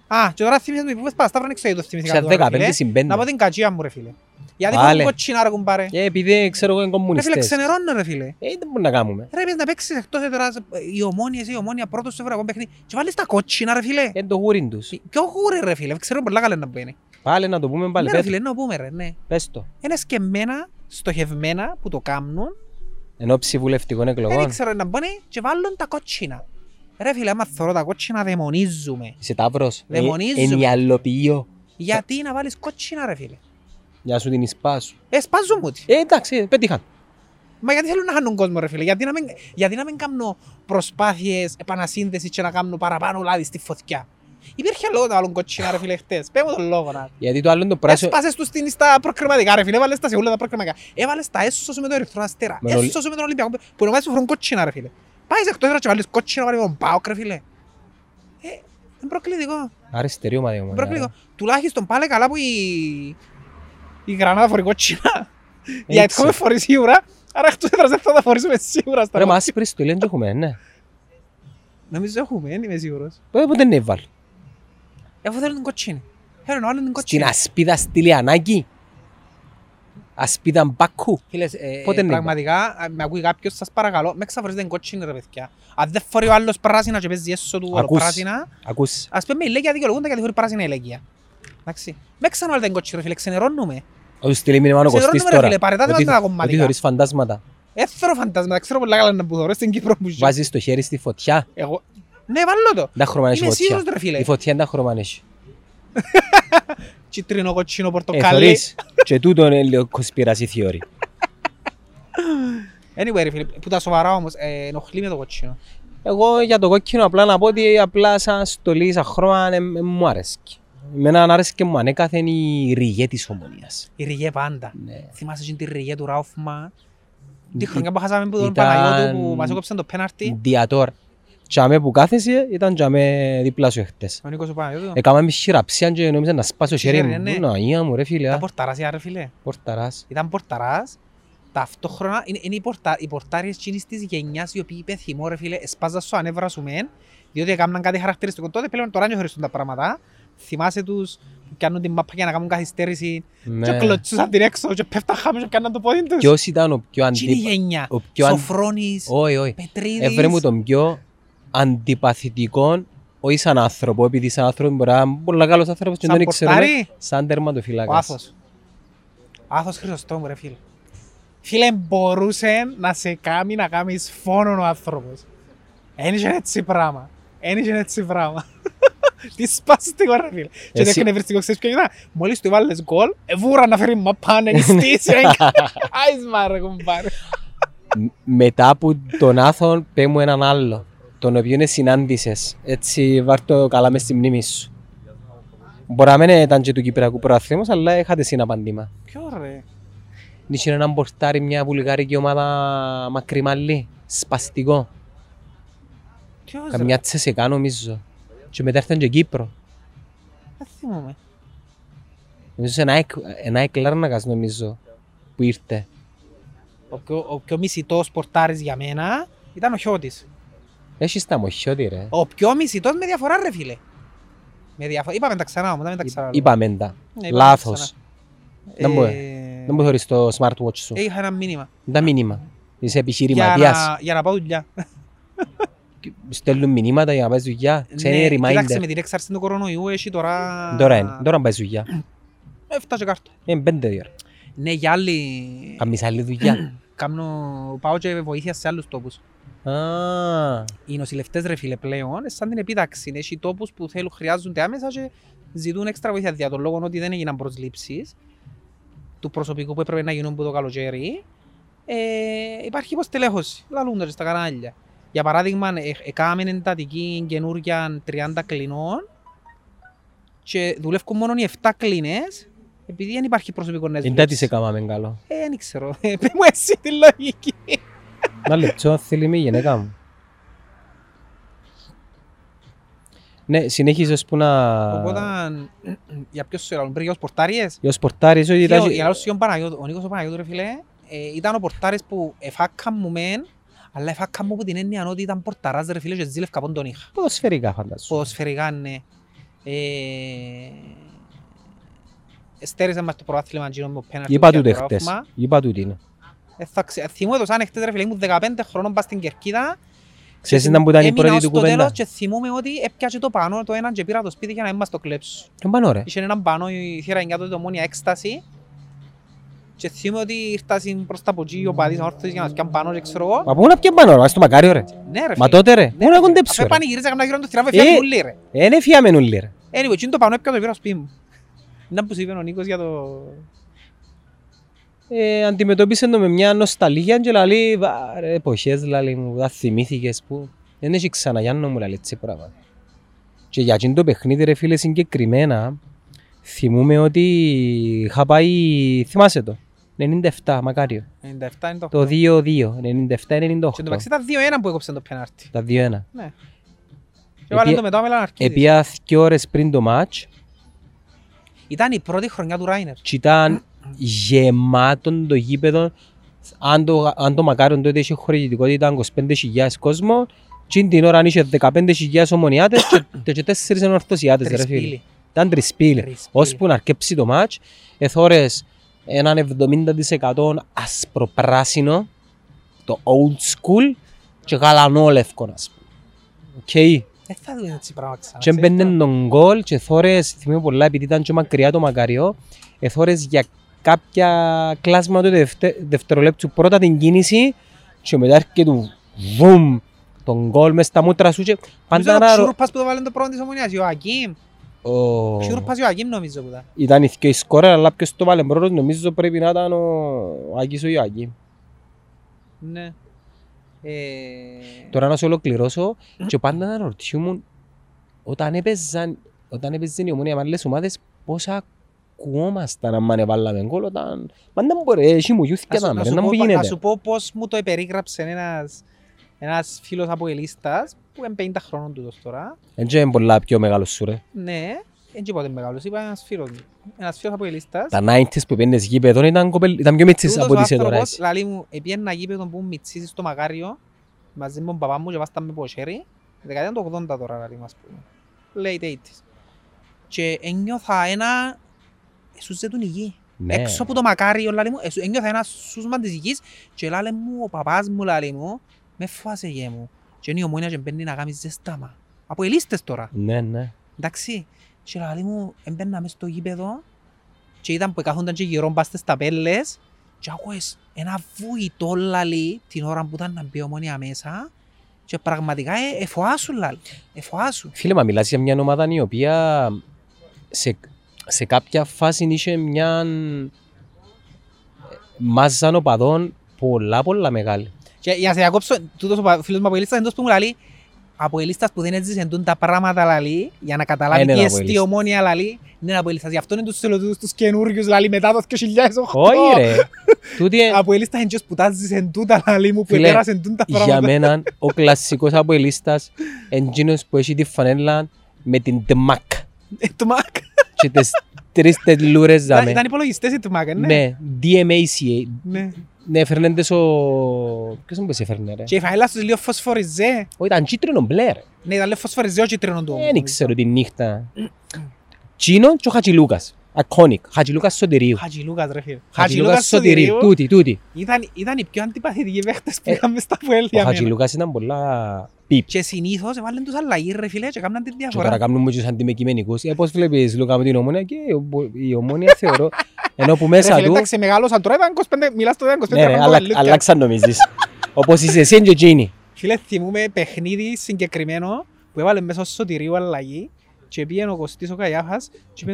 Α, και τώρα θυμίσαι μου, είπες Παπασταύρο, δεν ξέρω γιατί το θυμήθηκα Σε τώρα, ρε 15 φίλε. συμπέντε. Να πω την κατσία μου ρε φίλε. Γιατί Βάλε. φέρνουν κοτσινά ρε κουμπάρε. Και επειδή ξέρω εγώ είναι Ρε φίλε, κομμουνιστές. ξενερώνω ρε φίλε. Ε, δεν μπορούμε να κάνουμε; Ρε πες να παίξεις εκτός έδρας, η ομόνια, εσύ η ομόνια πρώτος στο ευρωπαϊκό παιχνίδι και βάλεις τα κότσινα ρε φίλε. Είναι το γούριν τους. Ποιο γούρι ρε φίλε, ξέρω πολλά καλά να μπαίνει. Πάλι να το πούμε πάλι. Ναι ρε πες- φίλε, να πούμε ρε, ναι. Πες το. Είναι σκεμμένα, στοχευμένα που το κάνουν, Εν ώψη βουλευτικών δεν εκλογών. ξέρω να μπαίνει και βάλουν τα κότσινα. Ρε φίλε, άμα θωρώ τα κότσινα δαιμονίζουμε. Είσαι ταύρος. Ε, Δαιμονίζουμε. Ενιαλοποιείο. Γιατί να βάλεις κότσινα ρε φίλε; Για σου την εισπά σου. Ε, σπάζουν μου τη. Ε, εντάξει, πέτυχαν. Μα γιατί θέλουν να χάνουν κόσμο ρε φίλε, γιατί να μην, γιατί να μην κάνω προσπάθειες επανασύνδεσης και να κάνω παραπάνω λάδι στη φωτιά; Υπήρχε λόγο να βάλουν κότσινα ρε φίλε χτες, πέ μου τον λόγο να. Γιατί το άλλο είναι το πράσινο. Έσπασες τους στην στα προκριματικά ρε φίλε, έβαλες τα σε όλα τα προκριματικά. Έβαλες τα έσω σου με το ερυθρό αστέρα, Με το- έσω σου με τον Ολυμπιακό, που νομάζεις σου φορούν κότσινα ρε φίλε. Πάει σε εκτός έδρας και βάλεις κότσινα βάλεις τον ΠΑΟΚ ρε φίλε. Ε, είναι προκλητικό, Αριστερή ομάδα η είναι ομονία, προκλητικό. ρε. Τουλάχιστον πάλι καλά που η, η Γρανάδα φορεί κότσινα. Γιατί Έτσι. έχουμε φορεί σίγουρα, άρα εκτός έδρας δεν θα τα φορήσουμε σίγουρα στα Ρε, μα κότσινα. άσπρες του λένε και έχουμε, ναι. Νομίζω έχουμε, δεν είμαι σίγουρος. Πότε ποτέ δεν έβαλε. Εγώ θέλω την κότσινη. Θέλω να βάλω την Στην κότσινη. ασπίδα στη Λιανάκη. Ασπίδα μπακού. Φίλες, ε, Πότε ε, είναι πραγματικά, α, με ακούει κάποιος, σας παρακαλώ, με ξαφορίζετε την κότσινη ρε παιδιά. Αν δεν φορεί ο άλλος πράσινα και παίζει έσω του Ακούς. πράσινα, Ακούς. ας πούμε η ηλέγεια δικαιολογούνται γιατί φορεί πράσινα ηλέγεια. Εντάξει. Με ξαναβάλετε την κότσινη ρε φίλε, ξενερώνουμε. Ο στείλει μήνυμα ο Κωστής Ξενερώνουμε ρε τώρα. φίλε, παρετάτε Ότι- μας τα Ότι κομματικά. θεωρείς φαντάσματα. Έθερο φαντάσματα, ξέρω πολλά καλά να που θωρώ στην Κύπρο που ζει. Βάζεις το χέρι στη φωτιά. Εγώ, ναι βάλω το. Τα χρώμα έχει Είμαι φωτιά. σίγουρος ρε φίλε. Η φωτιά είναι τα χρώμα έχει. Κίτρινο, κοτσίνο, Ε, πορτοκάλι. θωρείς. Και τούτο είναι λίγο conspiracy theory. Anyway ρε φίλε, που τα σοβαρά όμως, ε, ενοχλεί με το κότσινο. Εγώ για το κόκκινο απλά να πω ότι απλά σαν στολή, σαν χρώμα ε, ε, μου αρέσει. Εμένα άρεσε και μου ανέκαθεν η ριγέ της ομονίας. Η ριγέ πάντα. Ναι. Θυμάσαι εκείνη τη ριγέ του Ράουφμα. Τη Ή- χρονιά που χάσαμε που τον ήταν- Παναγιώτου που μας έκοψαν το πέναρτι; Διατόρ. Τζαμέ που κάθεσαι ήταν τζαμέ δίπλα σου εχθές. Ο Νίκος ο Παναγιώτου. Έκαμε με χειραψία και νόμιζα να σπάσω το χέρι χέρι, μου. ναι. Να, ία μου ρε φίλε. Ήταν α. πορταράς για ρε φίλε. Πορταράς. Ήταν πορταράς. Ταυτόχρονα είναι, είναι οι, πορτα, οι πορτάριες εκείνης της γενιάς οι οποίοι είπε θυμό ρε φίλε, εσπάζαν σου ανέβρα σου μεν, διότι έκαναν κάτι χαρακτηριστικό. Τότε πλέον τώρα δεν χωρίζουν τα πράγματα. Θυμάσαι τους που κάνουν την μάπα για να κάνουν καθυστέρηση και Ναι. κλωτσούσαν την έξω και πέφταν χάμω και κάναν το πόδι τους. Ποιος ήταν ο πιο Τι είναι η αντίπα... γενιά. Ο πιο αν- Σοφρόνης, Όχι, όχι. Πετρίδης. Έβρε μου τον πιο αντιπαθητικό, όχι σαν άνθρωπο, επειδή σαν άνθρωπο μπορεί να είναι πολύ καλός άνθρωπος και Σαν δεν ξέρουμε, πορτάρι; σαν τερματοφυλάκας. Ο Άθος. Άθος Χρυσοστόμου ρε φίλε. Φίλε μπορούσε να σε κάνει να κάνεις φόνο ο άνθρωπος. Εν είχε έτσι πράγμα. Εν είχε έτσι πράγμα. Τι σπάστηκο ρε φίλε. Και το Εσύ- εκνευριστικό ξέρεις ποιο ήταν. Μόλις του βάλες γκολ, εβούρα να φέρει μαπά να νηστήσει. Άις μάρε κουμπάρε. Μ- Μετά από τον Άθον, πέ μου έναν άλλο, τον οποίο συνάντησες. Έτσι, βάρ' το καλά μες στη μνήμη σου. Μπορεί να μην ήταν και του Κυπριακού προαθλήματος, αλλά είχατε συναπαντήμα. Ποιο ρε; Είχε έναν πορτάρι μια βουλγαρική ομάδα μακριμαλή, σπαστικό. Ποιος ρε; Καμιά τσεσεκά νομίζω. Και μετά ήρθαν και Κύπρο. Δεν θυμούμαι. Νομίζω σε ένα εκ- ένα εκλάρνακας νομίζω που ήρθε. Ο πιο, ο πιο μισητός πορτάρης για μένα ήταν ο Χιώτης. Έχεις τα μοχιώτη ρε. Ο πιο μισητός με διαφορά ρε φίλε. Με διαφορά. Είπαμε τα ξανά όμως, δεν τα ξανά. Είπαμε τα. Ναι, είπαμε τα Λάθος. ξανά. Δεν μου- Ε, Δεν μου θεωρείς το smartwatch σου. ε, Είχα ένα μήνυμα. Τα μήνυμα. Είσαι Για επιχειρηματίας. να, για να πάω δουλειά. Στέλνουν μηνύματα για να πάει δουλειά. Ξέρει Ναι, Κοίταξε reminder. με την έξαρση του κορονοϊού έχει τώρα... Τώρα είναι. Τώρα πάει δουλειά. Έφτασε κάρτα. Είναι πέντε δύο. Ναι, για άλλη... Καμίς άλλη δουλειά. Κάμνω... Πάω και βοήθεια σε άλλους τόπους. Α, Οι νοσηλευτές ρε φίλε πλέον, είναι σαν την επίταξη. Έχει τόπους που θέλουν, χρειάζονται άμεσα και ζητούν έξτρα βοήθεια δια τον λόγο ότι δεν έγιναν προσλήψεις του προσωπικού που έπρεπε να γίνουν από το καλοκαίρι. Ε, υπάρχει υποστελέχωση, λαλούνται και στα κανάλια. Για παράδειγμα, ε, έκαναμε εντατική καινούργια 30 κλινών και δουλεύουν μόνο οι 7 κλίνες επειδή δεν υπάρχει προσωπικό να εντά δουλέψει. της έκαναμε καλό. Ε, δεν ξέρω. Ε, Πες μου εσύ τη λογική. Ένα λεπτό θέλει με η γυναίκα μου. Ναι, συνέχιζες που να... Οπότε, για ποιος σου έλεγαν, πριν για τους πορτάριες; Για σπορτάρεις ότι Φίλε, ήταν... Για άλλους ο Παναγιώτου, ο Νίκος ο Παναγιώτου ρε φίλε, ε, ήταν ο πορτάρης που εφάκα μου μεν, αλλά εφάκα μου από την έννοια ότι ήταν πορταράς ρε φίλε και ζήλευκα από τον είχα. Ποδοσφαιρικά φαντάζομαι. Ποδοσφαιρικά, ναι. Ε, Στέρισε μας το προάθλημα εκείνο με πέναρτι Είπα για του το χτες. Ράφμα. Είπα του τι είναι. Ε, θα ξε- Θυμούμαι το σαν χτες ρε φίλε, ήμουν 15 χρόνων πας στην Κερκίδα. Ξέρεις ήταν που ήταν η Έμεινα πρώτη ως του το τέλος κουβέντα. Και θυμούμαι ότι έπιασε το πανό το έναν και πήρα το σπίτι για να μην μας το κλέψω. Και πάνε ωραία. Είχε έναν πανό η θύρα 9 τότε το μόνια έκσταση και θυμούμαι ότι ήρθασαν προς τα από εκεί ο παδίς όρθιος για να σκιάν πανό και ξέρω εγώ. Μα πού να πιέν πάνε ωραία, στο μακάριο ρε. Ναι ρε Μα φίλε. τότε ρε, Ναι, πού να ρε, κοντέψω Αφού ρε. επανηγύριζα καμιά γύρω του θυράβε Ε, φιάτ ούλοι ρε. Ε, Είναι φιάμεν ούλοι ρε. Anyway, εκείνο το πανό έπια το πήρα σπίτι μου. Να που σου είπε ο Νίκος για το... Ε, αντιμετώπισε το με μια νοσταλγία και λέει «Βα, ρε, εποχές λαλή μου, τα θυμήθηκες που δεν έχει ξανά Γιάννο μου λαλή έτσι πράγμα. Και για εκείνο το παιχνίδι ρε φίλε συγκεκριμένα θυμούμαι ότι είχα πάει, θυμάσαι το, 97 μακάριο. 97 είναι το Το 2-2, 97-98. Και το μεταξύ ήταν 2-1 που έκοψε το πέναρτι. Τα 2-1. Ναι. Και βάλε το μετά με Λαναρκίδης. Επία δύο ώρες πριν το μάτς Ήταν η πρώτη χρονιά του Ράινερ. και ήταν γεμάτο το γήπεδο. Αν το, αν το μακάριον τότε είχε χωρητικότητα 25.000 κόσμο, και την ώρα είχε 15.000 ομονιάτες και, και 4 Ανορθωσιάτες ρε φίλε. Τρισπύλη. Ήταν τρισπύλη. Τρισπύλη. Ώσπου να αρκέψει το μάτς, εθώρες έναν 70% ασπροπράσινο, το old school και γαλανόλευκο, ας πούμε. Οκ. Δεν θα δούμε έτσι πράγμα ξανά. Και ξέρεις έμπαινε το. τον γκολ και θόρες, θυμάμαι πολλά επειδή ήταν και μακριά το μακαριό, εθώρες για κάποια κλάσμα του δευτε, δευτερολέπτου πρώτα την κίνηση και μετά έρχεται του βουμ τον γκολ μες στα μούτρα σου και πάντα Νομίζω να... ο Ξούρπας που το βάλε το πρώτο της ομονίας, Ιωακίμ. Ο- Ξούρπας Ιωακίμ νομίζω που ήταν. Ήταν οι δυο οι σκόρερ, αλλά ποιος το βάλε πρώτος νομίζω πρέπει να ήταν ο ο Άκης ο Ιωάκη. Ναι. Ε, Τώρα να σου ολοκληρώσω και πάντα να ρωτιούμουν όταν έπαιζαν, όταν έπαιζαν η ομόνια με άλλες ομάδες πόσα ακουόμασταν αν μάνε βάλαμε γκολ όταν πάντα μπορεί, έχει μου γιούθηκε να, σου, να να, με, σου να μου πω, να γίνεται. σου πω πώς μου το περίγραψε ένας, ένας φίλος από Ελίστας που είναι 50 χρόνων τούτος τώρα. Έτσι είναι πολλά πιο μεγάλος σου ρε. Ναι, δεν και πότε μεγάλος, είπα ένας φίλος μου. Ένας φίλος από Ελίστας. Τα 90s που πήγαινες γήπεδο ήταν, κοπέλ, ήταν πιο μίτσις Τούτος από ο τις τώρα. άνθρωπος, εσύ. λαλεί μου, επήγαινε ένα γήπεδο που μητσίσει στο Μακάριο μαζί με τον παπά μου και βάσταν με ποσέρι. Δεκαετία του 80 τώρα, λαλεί μας πούμε. Late 80s. Και ένιωθα ένα... Εσούζε τον η γη. Ναι. Έξω από το Μακάριο, λαλεί μου, εσου- ένιωθα ένα σούσμα της γης και λάλε μου, ο παπάς μου, λαλεί μου, με φάσε γε μου. Και είναι η ομόνια και μπαίνει να κάνει ζεστάμα. Από ελίστες τώρα. Ναι, ναι. Εντάξει. Και λαλεί μου, έμπαινα μες στο γήπεδο και ήταν που καθόνταν και γύρω μπας στις ταπέλες και άκουες ένα βουητό λαλί την ώρα που ήταν να μπει η ομόνια μέσα και πραγματικά ε, εφοάσου λαλί, εφοάσου. Φίλε, μα μιλάς για μια ομάδα η οποία σε, σε κάποια φάση είχε μια μάζα οπαδών πολλά πολλά μεγάλη. Και για να σε διακόψω, τούτος ο πα- φίλος μου από ελίστας εντός που μου λαλεί από ελίστας που δεν έζησε εντούν τα πράγματα λαλί για να καταλάβει Είναι τι από εστί η ελίστας. ομόνια λαλί είναι από ελίστας. Γι' αυτό είναι τους θελωτούς τους καινούργιους λαλί μετά το 2008. Όχι ρε. Τούτη είναι- Από ελίστας είναι που τα ζήσεν τούτα λαλί μου που Φίλε, επέρασεν τούτα για πράγματα. μένα ο κλασσικός αποελίστας είναι εκείνος που έχει τη φανέλα με την τεμάκ Ε, Το Mac. και τις τρεις τελούρες Ήταν δάμε. ήταν υπολογιστές η του Mac, ναι. Ναι, DMACA. Ναι. Ναι, έφερνε τες ο... Ποιος μου πες έφερνε ρε. Και η φαίλα τους λίγο φωσφοριζέ. Όχι, ήταν κίτρινο μπλε ρε. Ναι, ήταν λίγο φωσφοριζέ ο κίτρινο του. Δεν ξέρω τη νύχτα. Τσίνο και ο Χατζηλούκας. Iconic. Χατζηλούκας Σωτηρίου. Χατζηλούκας ρε φίλε. Χατζηλούκας Σωτηρίου. Τούτη, τούτη. Ήταν, ήταν οι πιο αντιπαθητικοί παίχτες που Ε, είχαμε στα Πουέλ Ο για μένα. Χατζηλούκας ήταν πολλά πιπ. Και συνήθως έβαλαν τους αλλαγή ρε φίλε και έκαναν την Και τώρα διαφορά. κάνουν μου τους αντιμεκειμενικούς. Ε, πώς βλέπεις Λούκα με την ομόνια και η ομόνια θεωρώ. Ενώ που Ρε μέσα φίλε, του... εντάξει, μεγάλωσαν τώρα, ήταν 25, μιλάς τώρα, ήταν 25 Ναι ρε, χρόνια αλλα- κοπελούθια. αλλάξαν νομίζεις. Όπως είσαι εσύ και εκείνη. Φίλε, θυμούμε παιχνίδι συγκεκριμένο που έβαλε μέσα στο σωτηρίο αλλαγή και πήγαινε ο Κωστής ο Καϊάφας και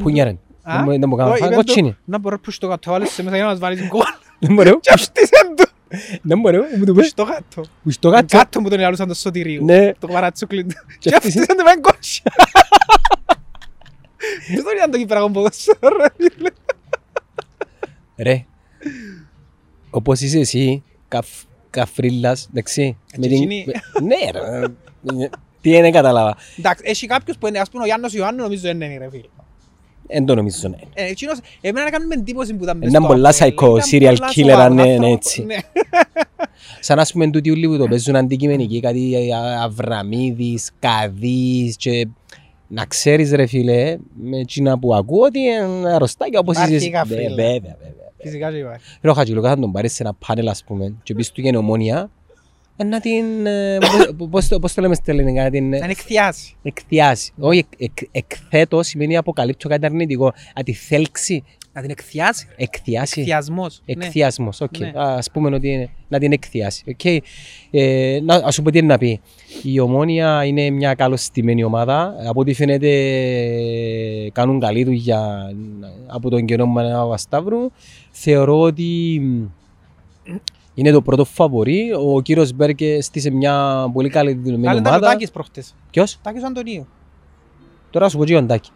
είπε Πού του- νιάρεν. Α; Δεν μου- Δεν μου κάνουν Όχι, φαν. είπε του, Κοτσίνη. Να μπορώ που στο κάτω, βάλεις σε μέσα για να μας βάλεις γκολ. Δεν μπορώ. Και αυτήσαν του. Δεν μπορώ. Μου το Που πες. στο κάτω. Που στο κάτω. Κάτω μου τον ελαλούσαν το σωτηρίο. Ναι. Το παρατσούκλιν του. Και Και αυτήσαν- αυτήσαν του με γκολ. Δεν ήταν το κυπραγό ποδόσφαιρο, ρε φίλε. Ρε. Όπως είσαι εσύ, καφ- καφρίλας, εντάξει. Ε, με και την- εκείνη- με- Ναι ρε. Τι είναι κατάλαβα. Εντάξει, έχει κάποιους που είναι, ας πούμε ο Γιάννος Ιωάννου νομίζω δεν είναι ρε φίλε. Εν το νομίζω ναι. Ε, εκείνος, εμένα έκαναν εντύπωση που ήταν μες Ήταν στο πολλά Απόελ. psycho, Ήταν serial πολλά killer, σοβαρός αν είναι άνθρωπος. έτσι. Ναι. Σαν ας πούμε τούτοι όλοι που το παίζουν αντικειμενικοί, κάτι Αβραμίδης, Καδής και να ξέρεις ρε φίλε, με εκείνα που ακούω ότι είναι αρρωστάκια όπως είσαι Υπάρχει εσύ. καφέ, Βε- λέει. Βέβαια, βέβαια. Φυσικά και υπάρχει. Ρε ο Χατζηλούκας θα τον πάρεις σε ένα πάνελ ας πούμε και πεις του για ομόνια, ε, να την, ε, πώς- πώς το- πώς το λέμε στα ελληνικά, να την ε, Να εκθειάσει. εκθειάσει. Όχι, εκ- εκ- εκθέτω σημαίνει αποκαλύπτω κάτι αρνητικό. Να τη θέλξει, Να την εκθειάσει. εκθειάσει. Εκθειασμός. Ναι. Εκθειασμός, οκ. Ναι. Ας πούμε ότι είναι, να την εκθειάσει. οκ. Ε, να, ας σου πω τι είναι να πει. Η Ομόνια είναι μια καλοστημένη ομάδα. Από ό,τι φαίνεται ε, κάνουν καλή δουλειά από τον καιρό Μανέα Σταύρου. Θεωρώ ότι μ, είναι το πρώτο φαβορή. Ο κύριος Μπέρκε στήσε μια πολύ καλή δουλεμένη Κάλε τα ομάδα. Τάκης προχτές. Ποιος; Τάκης Αντωνίου. Τώρα σου πω και ο Αντάκη.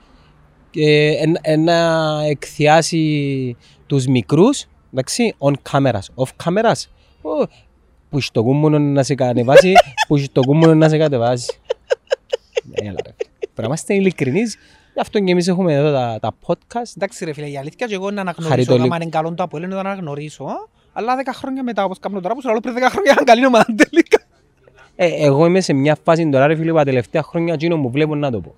Ε, εν- εν να εκθιάσει τους μικρούς, εντάξει, on cameras, off cameras. Ω, Που στο κούμμουνο να σε κατεβάσει, που στο κούμμουνο να σε κατεβάσει. Έλα ρε. Πρέπει να είμαστε ειλικρινείς, γι' αυτό και εμείς έχουμε εδώ τα, τα podcast. Εντάξει ρε φίλε, η αλήθεια και εγώ να αναγνωρίσω Χαριτολί- άμα είναι καλό το Αποέλ είναι να το αναγνωρίσω. Αλλά 10 χρόνια μετά όπως κάνω τώρα που σου λέω πριν 10 χρόνια ήταν καλή ομάδα τελικά. Ε, εγώ είμαι σε μια φάση τώρα ρε φίλε που τα τελευταία χρόνια εκείνο μου βλέπω να το πω.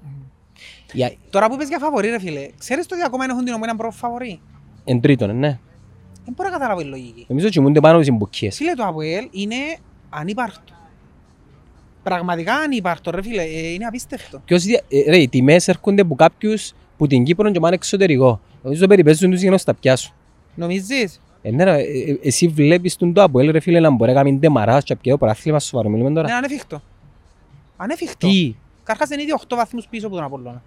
Για, Τώρα που είπες για φαβορή ρε φίλε, ξέρεις το ότι ακόμα έχουν την ομένα πρώτο φαβορή; εν τρίτον, ναι. Δεν μπορώ να καταλάβω η λογική. Νομίζω κοιμούνται πάνω στις μπουκίες. Φίλε το Αποέλ είναι ανύπαρκτο. Πραγματικά ανύπαρκτο ρε φίλε, ε, είναι απίστευτο. Ποιος δια... ε, ρε, οι τιμές έρχονται από κάποιους που την Κύπρο και πάνε εξωτερικό. Νομίζω περιπέζουν τους για να στα πιάσουν. Νομίζεις; Ε, ναι, ρε, ε, ε, εσύ βλέπεις τον το Αποέλ ρε φίλε να μπορεί να κάνει ντεμαράς και πιέω παράθλημα σοβαρό. Μιλούμε τώρα. Είναι ανέφικτο. Ανέφικτο. Τι, Καρχάς είναι ήδη 8 βαθμούς πίσω από τον Απόλλωνα.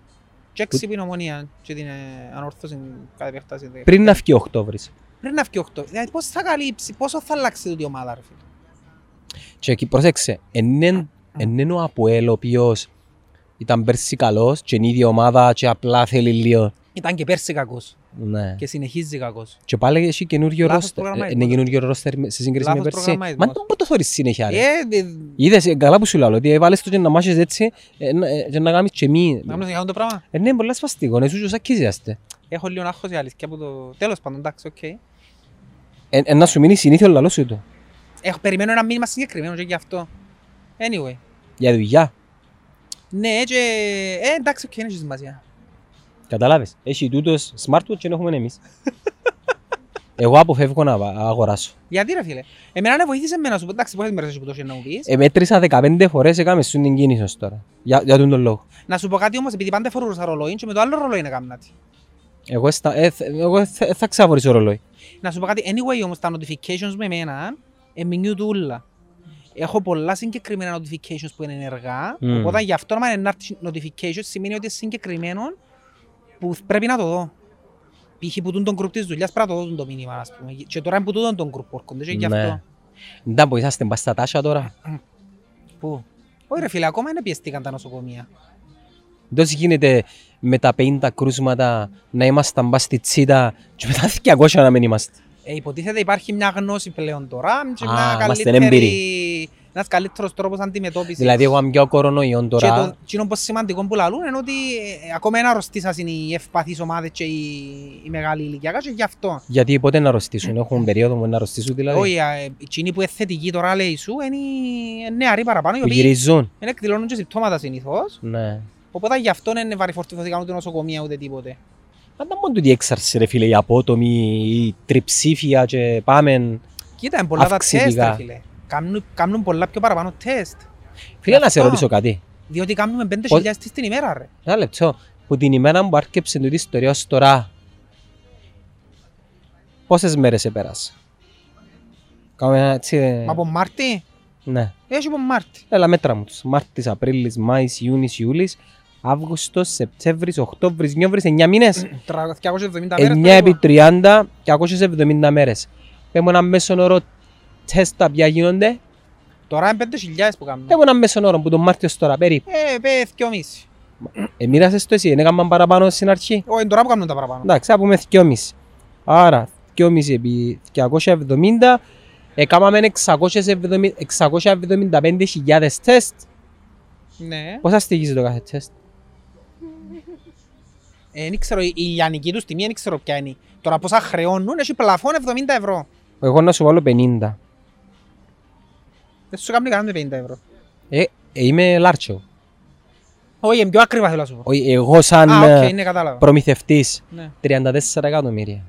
Και 6 που είναι ομονία και την ε, ανόρθωση κατά επέκταση. πριν να φύγει ο Οκτώβρης. Πριν να βγει 8. Δηλαδή πώς θα καλύψει, πόσο θα αλλάξει τούτη η ομάδα ρε φίλε; Και εκεί πρόσεξε, εν είναι ο Αποέλ ο οποίος ήταν πέρσι καλός και είναι η ίδια ομάδα και απλά θέλει λίγο. Ήταν και πέρσι κακός Ναι. και συνεχίζει κακός. Και πάλι έχει καινούριο Λάθος ρόστερ. προγραμματισμό. Είναι καινούριο ρόστερ με- σε σύγκριση με Λάθος πέρσι. προγραμματισμός. Μα δεν το θωρείς συνέχεια ρε. Ε, ε, Είδες, ε, καλά που σου λέω, ότι βάλες το και να μάχεις έτσι ε, να- ε, και να κάνεις και μη. να κάνουμε για αυτό το πράγμα. Ε, ναι, πολλά σπαστικό, ναι, σου και σακίζιαστε. Έχω λίγο άγχος η αλήθεια από το τέλος πάντων, εντάξει, οκ. Ε, ε, να σου μείνει συνήθεια ο λαλός σου του. Έχω περιμένω ένα μήνυμα συγκεκριμένο και γι' αυτό. Anyway. Για δουλειά. Ναι, και... Ε, εντάξει, οκ, είναι έχει σημασία. Καταλάβες. Έχει τούτος smartwatch και έχουμε εμείς. Εγώ αποφεύγω να βα- αγοράσω. Γιατί ρε φίλε; Εμένα ναι βοήθησε με να σου πω, εντάξει, πόσες μέρες έχει που το έχει να μου πεις. Ε, μέτρησα 15 φορές έκαμε σου την κίνηση ως τώρα. Για, για τον τον λόγο. Να σου πω κάτι όμως, επειδή πάντα φορούσα ρολόι και με το άλλο ρολόι είναι κάμνατη. Εγώ, στα, ε, θε- εγώ θα, θα ξαβορήσω ρολόι. Να σου πω κάτι, anyway όμως τα notifications με εμένα εμεινιούν τούλα. Έχω πολλά συγκεκριμένα notifications που είναι ενεργά, Μμμ. οπότε γι' αυτό να είναι να έρθει notifications σημαίνει ότι είναι συγκεκριμένο που πρέπει να το δω. Π.χ. που τούν τον group της δουλειάς πρέπει να το δω το μήνυμα, ας πούμε. Και τώρα είναι που τούτον τον group έρχονται και γι' Ναι. αυτό. Δεν που είσαστε μπας στα τάσια τώρα. Πού; Όχι ρε φίλε, ακόμα είναι πιεστήκαν τα νοσοκομεία. Δεν γίνεται με τα 50 κρούσματα να ήμασταν μπας στη τσίτα και μετά 200 να μην είμαστε. Ε, υποτίθεται υπάρχει μια γνώση πλέον τώρα και Α, μια είμαστε καλύτερη... Ένας καλύτερος τρόπος αντιμετώπισης. Δηλαδή εγώ αν πιω κορονοϊόν Και τώρα, το εκείνο που σημαντικό που λαλούν είναι ότι ε, ακόμα ένα αρρωστήσας είναι οι ευπαθείς ομάδες και οι, οι μεγάλοι ηλικιακά και γι' αυτό. γιατί πότε να αρρωστήσουν, έχουν περίοδο που να αρρωστήσουν δηλαδή; Όχι, ε, εκείνοι που είναι θετικοί τώρα λέει σου είναι οι νεαροί παραπάνω οι Που οποίοι γυρίζουν. δεν εκδηλώνουν και συμπτώματα συνήθως. Ναι. Οπότε γι' αυτό δεν είναι βαρυφορτιθωθήκαν ούτε νοσοκομεία ούτε τίποτε. Μα δεν μόνο τούτη έξαρση ρε φίλε, η απότομη, η τριψήφια και πάμε. Κοίτα, είναι πολλά τα τεστ Αυξητικά. ρε φίλε. Κάνουν, κάνουν πολλά πιο παραπάνω τεστ. Φίλε να σε Αυτό. ρωτήσω κάτι. Διότι κάνουμε 5.000 Πώς- τεστ την ημέρα ρε. Ένα λεπτό. Που την ημέρα που άρκεψε τούτη ιστορία ως τώρα, πόσες μέρες επέρασε. Κάμε ένα έτσι... ε, Μα από Μάρτι, Ναι. έχει από Μάρτι. Έλα μέτρα μου τους. Μάρτης, Απρίλης, Μάης, Ιούνις, Ιούλης, Αύγουστος, Σεπτέμβρης, Οκτώβρης, Νιόβρης, 9 μήνες. 270 μέρες. 9 το επί είπα. 30 και 270 μέρες. Πέμω ένα μέσον όρο τεστ τα ποια γίνονται. Τώρα είναι 5.000 που κάνουμε. Πέμω ένα μέσον όρο που τον Μάρτιος ως τώρα περίπου. Ε, πέ, δυόμιση. Εμοίρασες το εσύ, δεν έκαναν παραπάνω στην αρχή. Όχι, τώρα που κάνουμε τα παραπάνω. Εντάξει, θα πούμε 2,5. Άρα, 2,5 επί 270, έκαναμε 670 675.000 τεστ. Ναι. Πόσα στοιχίζει το κάθε τεστ; Ε, δεν ξέρω, η ηλιανική τους τιμή δεν ξέρω ποια είναι. Τώρα πόσα χρεώνουν, έχει πλαφόν 70 ευρώ. Εγώ να σου βάλω 50. Δεν σου κάνει κανένα με 50 ευρώ. Ε, ε, είμαι λάρτσο. Όχι, είναι πιο ακριβά θέλω να σου πω. Όχι, Εγώ σαν Α, ε, οκ, ναι, κατάλαβα. προμηθευτής Ναι. 34 εκατομμύρια.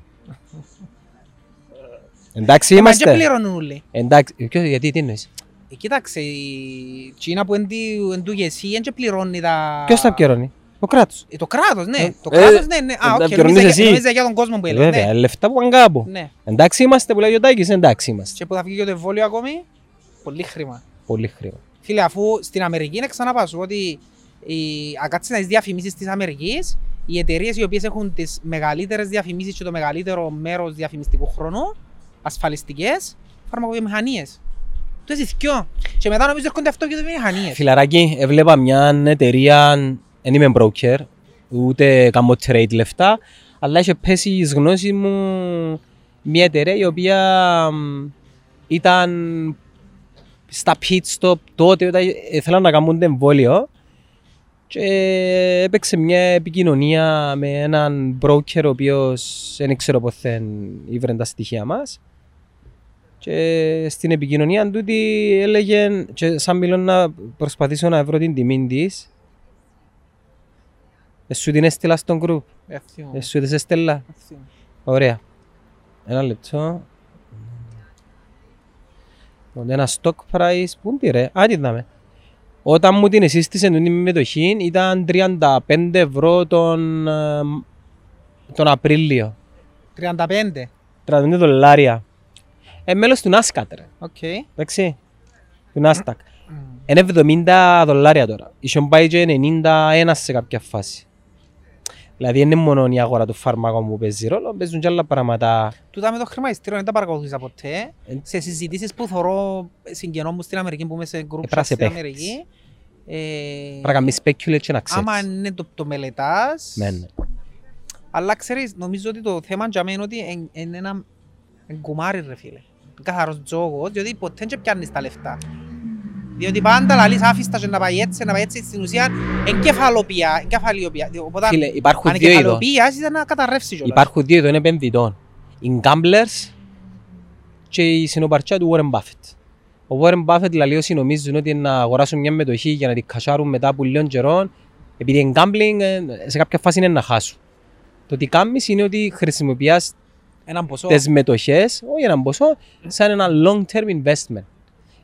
Εντάξει Μα και είμαστε. πληρώνουν όλοι. Εντάξει, ποιο- γιατί τι εννοείς; Ε, Κοίταξε, η Κίνα που είναι τη- εν του γεσί, δεν και πληρώνει τα... Ποιος τα πληρώνει; Ο κράτος. Ε, Το κράτος, ναι. Ε, Το ε, κράτος, ναι, ναι. Α, τα οκ, πληρώνεις νόμιζα εσύ. νόμιζα για τον κόσμο που έλεγες. Βέβαια, Ναι. λεφτά που πάνε κάπου. Ναι. Εντάξει είμαστε που λέει ο Τάκης, εντάξει είμαστε. Και που θα βγει και το εμβόλιο ακόμη, πολύ χρήμα. Πολύ χρήμα. Φίλε, αφού στην Αμερική είναι ξαναπά σου ότι οι, αν κάτσεις τις διαφημίσεις της Αμερικής, οι εταιρείες οι οποίες έχουν τις μεγαλύτερες διαφημίσεις και το μεγαλύτερο μέρος διαφημιστικού χρόνου, ασφαλιστικές, φαρμακοβιομηχανίες. Το εσύ θκυο. Και μετά νομίζω έρχονται αυτό και το βιομηχανίες. Φιλαράκι, έβλεπα μια εταιρεία, δεν είμαι broker, ούτε κάνω trade λεφτά, αλλά είχε πέσει εις γνώση μου μια εταιρεία η οποία μ, ήταν στα pit stop τότε όταν ήθελαν να κάνουν το εμβόλιο και έπαιξε μια επικοινωνία με έναν broker ο οποίος δεν ξέρω πώς θα ήβρε τα στοιχεία μας και στην επικοινωνία τούτη έλεγε και σαν μιλώ να προσπαθήσω να βρω την τιμή της ε, σου την έστειλα στον group, Ευθύο. ε, σου την έστειλα. Ευθύο. Ωραία. Ένα λεπτό. Λοιπόν, Ένα stock price, πού είναι ρε, α, τι είδαμε. Όταν μου την εσύστησε την μετοχή ήταν 35 ευρώ τον, ε, τον Απρίλιο. 35. 35 δολάρια. Ε, μέλος του Nasdaq ρε, Οκ. εντάξει. Του Nasdaq. Είναι 70 δολάρια τώρα. Είχε πάει και 91 σε κάποια φάση. Δηλαδή δεν είναι μόνο η αγορά του φάρμακων που παίζει ρόλο, παίζουν και άλλα πράγματα. Τούτα με το χρηματιστήριο δεν τα παρακολουθήσα ποτέ. Ε. Σε συζητήσεις που θωρώ συγγενών μου στην Αμερική που είμαι σε group Έπρεπε να chat στην σε παίχτης. Αμερική. Ε, Πρέπει να κάνεις speculate και να ξέρεις. άμα είναι το, το μελετάς, Ναι, ναι. αλλά ξέρεις, νομίζω ότι το θέμα για μένα είναι ότι εν- είναι ένα εν κουμάρι ρε φίλε. Είναι Καθαρός τζόγος, διότι ποτέ δεν πιάνεις τα λεφτά. Διότι πάντα λαλείς άφηστα και να πάει έτσι, να πάει έτσι, στην ουσία εγκεφαλοποιία, εγκεφαλιοποιία. Οπότε Φίλε, υπάρχουν δύο είδων. ανεκεφαλοποιίας ήταν να καταρρεύσεις κιόλας. Υπάρχουν δύο είδων επενδυτών. Οι gamblers και η συνοπαρτσιά του Warren Buffett. Ο Warren Buffett δηλαδή όσοι νομίζουν ότι να αγοράσουν μια μετοχή για να την κασάρουν μετά από λίγων καιρών επειδή είναι gambling ε, σε κάποια φάση είναι να χάσουν. Το τι κάνεις είναι ότι χρησιμοποιείς Έναν ποσό. τις μετοχές, όχι έναν ποσό, σαν ένα long-term investment.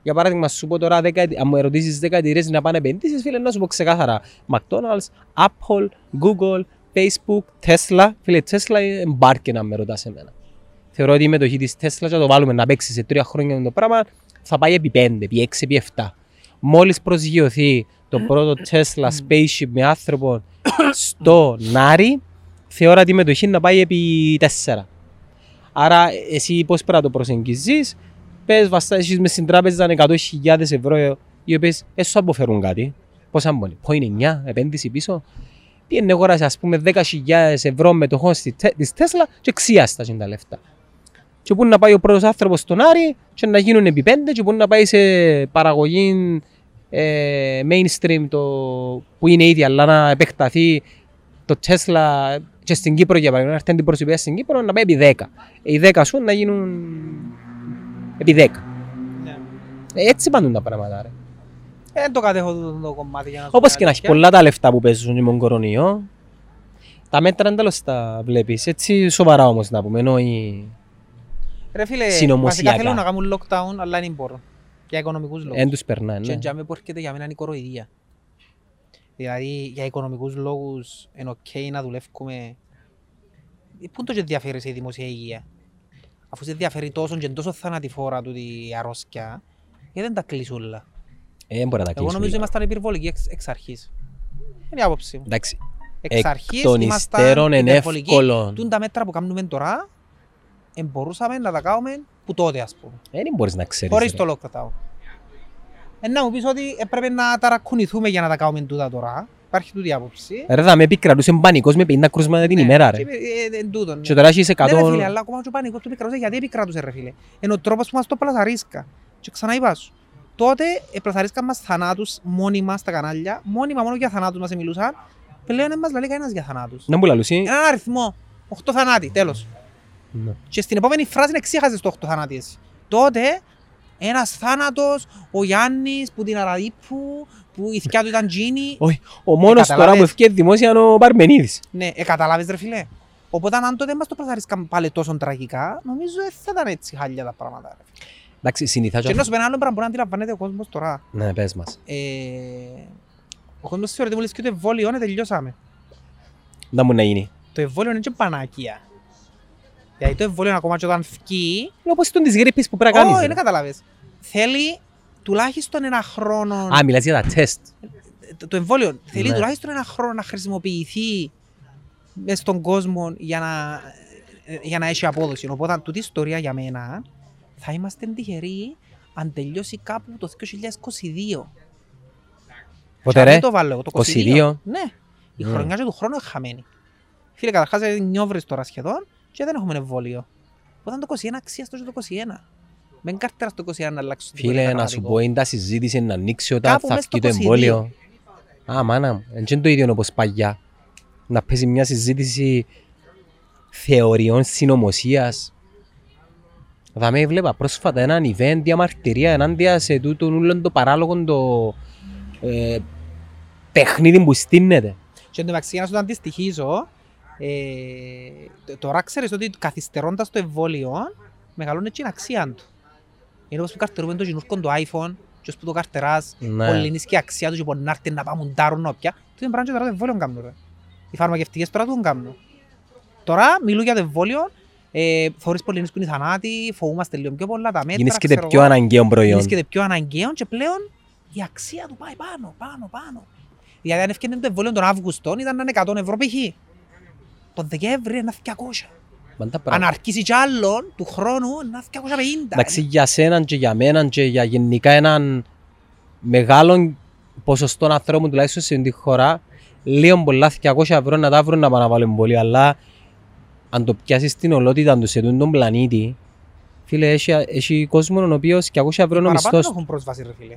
Για παράδειγμα, σου πω τώρα, δέκα- αν μου ερωτήσεις 10 εταιρείες να πάνε επενδύσεις, φίλε, να σου πω ξεκάθαρα. McDonald's, Apple, Google, Facebook, Tesla. Φίλε, Tesla είναι μπάρκε να με ρωτάς εμένα. Θεωρώ ότι η μετοχή της Tesla και να το βάλουμε να παίξει σε τρία χρόνια με το πράγμα, θα πάει επί 5, επί 6, επί 7. Μόλις προσγειωθεί το πρώτο Tesla spaceship με άνθρωπο στο Νάρι, θεωρώ ότι η μετοχή να πάει επί 4. Άρα εσύ πώς πρέπει να το προσεγγίζεις, πες βασικά εσείς μες στην τράπεζα 100.000 ευρώ οι οποίες δεν σου αποφέρουν κάτι. Πόσα μπορεί, point 9, επένδυση πίσω. Πήγαινε αγοράσει ας πούμε 10.000 ευρώ μετοχών στη Τε- της Tesla και ξίαστα τα λεφτά. Και πού να πάει ο πρώτος άνθρωπος στον Άρη και να γίνουν επί πέντε και πού να πάει σε παραγωγή ε, mainstream το, που είναι ίδια αλλά να επεκταθεί το Tesla και στην Κύπρο για παράδειγμα, να έρθει την προσωπία στην Κύπρο να πάει επί 10. Οι 10 σου να γίνουν επί 10. Ναι. Ε, έτσι πάνε τα πράγματα. Ρε. Ε, Δεν το κατέχω το, το κομμάτι για να σου Όπως πω και να έχει αλήθεια. πολλά τα λεφτά που παίζουν με τον κορονοϊό, τα μέτρα δεν τέλος τα βλέπεις. Έτσι σοβαρά όμως να πούμε, ενώ η... Ρε φίλε, βασικά συνωμοσιακά. θέλουν να κάνουν lockdown, αλλά δεν μπορούν. Για οικονομικούς λόγους. δεν τους περνάει. Και Ναι. για μένα που έρχεται για μένα είναι η κοροϊδία. Δηλαδή, για οικονομικούς λόγους είναι ok να δουλεύουμε. Ε, Πού το και ενδιαφέρει σε η δημοσία υγεία; Αφού σε ενδιαφέρει τόσο και τόσο θανατηφόρα του η αρρώσκια, γιατί δεν τα κλείσει όλα. Ε, δεν μπορεί να τα Εγώ κλείσουμε. νομίζω ήμασταν υπερβολικοί εξ, εξ αρχής. Είναι η άποψη μου. Εντάξει, Εξ εκ αρχής των ήμασταν υστέρων είναι υπερβολικοί. εύκολο. Τούν τα μέτρα που κάνουμε τώρα, ε, μπορούσαμε να τα κάνουμε που τότε ας πούμε. Ε, Δεν μπορείς να ξέρεις. Χωρίς ρε. το lockdown. Ε, να μου πεις ότι έπρεπε να ταρακουνηθούμε για να τα κάνουμε τούτα τώρα. Υπάρχει τούτη άποψη. Ρε θα με επικρατούσε πανικός με 50 κρούσματα την Ναι, ημέρα και, ρε. ε, ε, εν τούτον, ναι. Και τώρα έχεις Ναι, ρε 100... φίλε, αλλά ακόμα και ο πανικός του επικρατούσε γιατί επικρατούσε ρε φίλε. Ενώ ο τρόπος που μας το πλασαρίσκα. Και ξανά είπα σου. Τότε πλασαρίσκαν μας θανάτους μόνιμα στα κανάλια. Μόνιμα μόνο για θανάτους μας μιλούσαν. Πλέον δεν μας λέει κανένας για θανάτους. Να μου λαλούσε. Έναν αριθμό. 8 θανάτοι, τέλος. Ναι. Και στην επόμενη φράση εξήχαζες το 8 θανάτοι εσύ. Τότε ένας θάνατος, ο Γιάννης που την Αραδίπου, που η θκιά του ήταν Τζίνι. Όχι, ο μόνος τώρα καταλάβες. που ευκαιρία δημόσια είναι ο Παρμενίδης. Ναι, ε, καταλάβες ρε φίλε. Οπότε αν τότε μας το πλασαρίσκαν πάλι τόσο τραγικά, νομίζω δεν θα ήταν έτσι χάλια τα πράγματα. Ρε. φίλε. Εντάξει, συνηθά Και ενώ σου πει ένα άλλο πράγμα που να αντιλαμβάνεται ο κόσμος τώρα. Ναι, πες μας. Ε, ο κόσμος θεωρείται μόλις και το εμβόλιο, ναι, τελειώσαμε. Να μου να γίνει. Το εμβόλιο είναι και πανάκια. Δηλαδή το εμβόλιο ακόμα και όταν φκεί, Είναι όπως τον της γρήπης που πρέπει να κάνεις. Όχι, ρε. δεν καταλάβες. Θέλει τουλάχιστον ένα χρόνο. Α, μιλάς για τα τεστ. το- το εμβόλιο θέλει Ναι. τουλάχιστον ένα χρόνο να χρησιμοποιηθεί μες στον κόσμο για να, για να έχει απόδοση. Οπότε, τούτη η ιστορία για μένα θα είμαστε τυχεροί αν τελειώσει κάπου το 2022. Πότε Και ρε; αν το βάλω εγώ, το 22. Ναι. Η Ναι. χρονιά και του χρόνου είναι χαμένη. Φίλε, καταρχάς είναι νιόβρες τώρα σχεδόν και δεν έχουμε εμβόλιο. Οπότε το 21 αξία στο και το 21. Μεν κάρτερα στο 21 να αλλάξει το Φίλε, τίποτα να σου πραγματικό. πω, είναι τα συζήτηση να ανοίξει όταν Κάπου θα μες βγει στο το 22. εμβόλιο. Α, μάνα μου, δεν είναι το ίδιο όπως παγιά. Να παίζει μια συζήτηση θεωριών συνωμοσίας. Θα με έβλεπα πρόσφατα έναν event διαμαρτυρία ενάντια σε τούτον όλον το παράλογο το ε, παιχνίδι που στείνεται. Και εντωμεταξύ για να σου το αντιστοιχίζω, ε, τ- τώρα ξέρεις ότι καθυστερώντας το εμβόλιο, μεγαλώνει και η αξία του. Είναι όπως που καρτερούμε το γινούσκον το iPhone, και ως που το καρτεράς, Ναι. πολύ είναι και η αξία τους και μπορεί να έρθει να πάμε ντάρουν όποια. Τι είναι πράγμα και τώρα το εμβόλιο κάνουν ρε. Οι φαρμακευτικές τώρα το κάνουν. Τώρα μιλούν για το εμβόλιο, ε, θωρείς πολύ που είναι οι θανάτοι, φοβούμαστε λίγο πιο πολλά τα μέτρα, Γίνησκεται ξέρω πιο εγώ. αναγκαίο προϊόν. Γίνησκεται πιο αναγκαίο και πλέον η αξία του πάει πάνω, πάνω, πάνω. Δηλαδή αν έφτιανε το εμβόλιο τον Αύγουστο ήταν να είναι 100 ευρώ π.χ. τον Δεκέμβρη είναι 200. Μαν τα Αν πράγματα. αρχίσει κι άλλον, του χρόνου είναι 250. Εντάξει, για σέναν και για μέναν και για γενικά έναν μεγάλο ποσοστό ανθρώπων τουλάχιστον σε αυτή τη χώρα, λίγο πολλά 200 ευρώ να τα βρουν να πάνε να βάλουν πολύ, αλλά αν το πιάσεις την ολότητα τους σε τον πλανήτη, φίλε, έχει, έχει κόσμο ο οποίος 200 ευρώ είναι ο Παραπάνω μισθός δεν του. έχουν πρόσβαση ρε φίλε.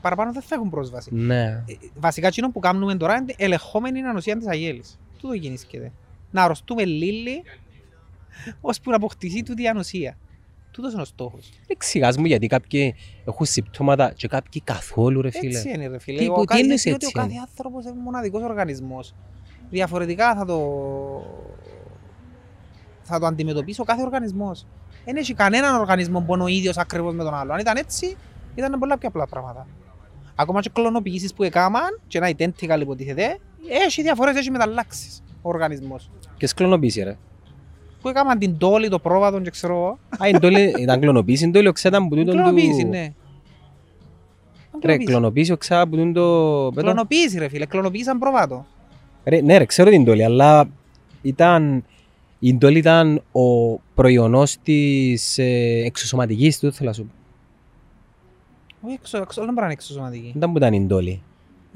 Παραπάνω δεν θα έχουν πρόσβαση. Ναι. Ε, Βασικά εκείνο που κάνουμε τώρα είναι ελεγχόμενη ανοσία της αγέλης. Τούτο γεννήσκεται. Να αρρωστούμε λίγοι ώσπου να αποκτηθεί τούτη η ανοσία. Τούτος είναι ο στόχος. Εξηγάς μου γιατί κάποιοι έχουν συμπτώματα και κάποιοι καθόλου ρε φίλε. Έτσι είναι ρε φίλε. Τι- Ο τι κάθε- εννοείς διότι έτσι Ο κάθε είναι; άνθρωπος είναι μοναδικός οργανισμός. Διαφορετικά θα το... θα το αντιμετωπίσει ο κάθε οργανισμός. Δεν έχει κανέναν οργανισμό που είναι ο ίδιος ακριβώς με τον άλλο. Αν ήταν έτσι, ήταν πολλά πιο απλά πράγματα. Ακόμα και κλωνοποιήσεις που έκαναν και ένα identical υποτίθεται, έχει διαφορές, έχει μεταλλάξεις ο οργανισμός. Ποιες κλωνοποίηση ρε. Που έκαναν την τόλη, το πρόβατο και ξέρω εγώ. Α, είναι τόλοι- ήταν κλωνοποίηση, είναι τόλοι οξέταν που τούτον Κλωνοποίηση, του... ναι. Ρε, Κλωνοποίηση. κλωνοποίηση οξά που τούτον το... πέτω. Κλωνοποίηση ρε φίλε, κλωνοποίησαν πρόβατο. Ρε, ναι ρε, ξέρω την τόλη, αλλά ήταν... Η τόλη ήταν ο προϊονός της ε, εξωσωματικής του, θέλω να σου πω. Όχι, εξω, εξω, δεν μπορεί να είναι εξωσωματική. Δεν ήταν που ήταν η τόλη.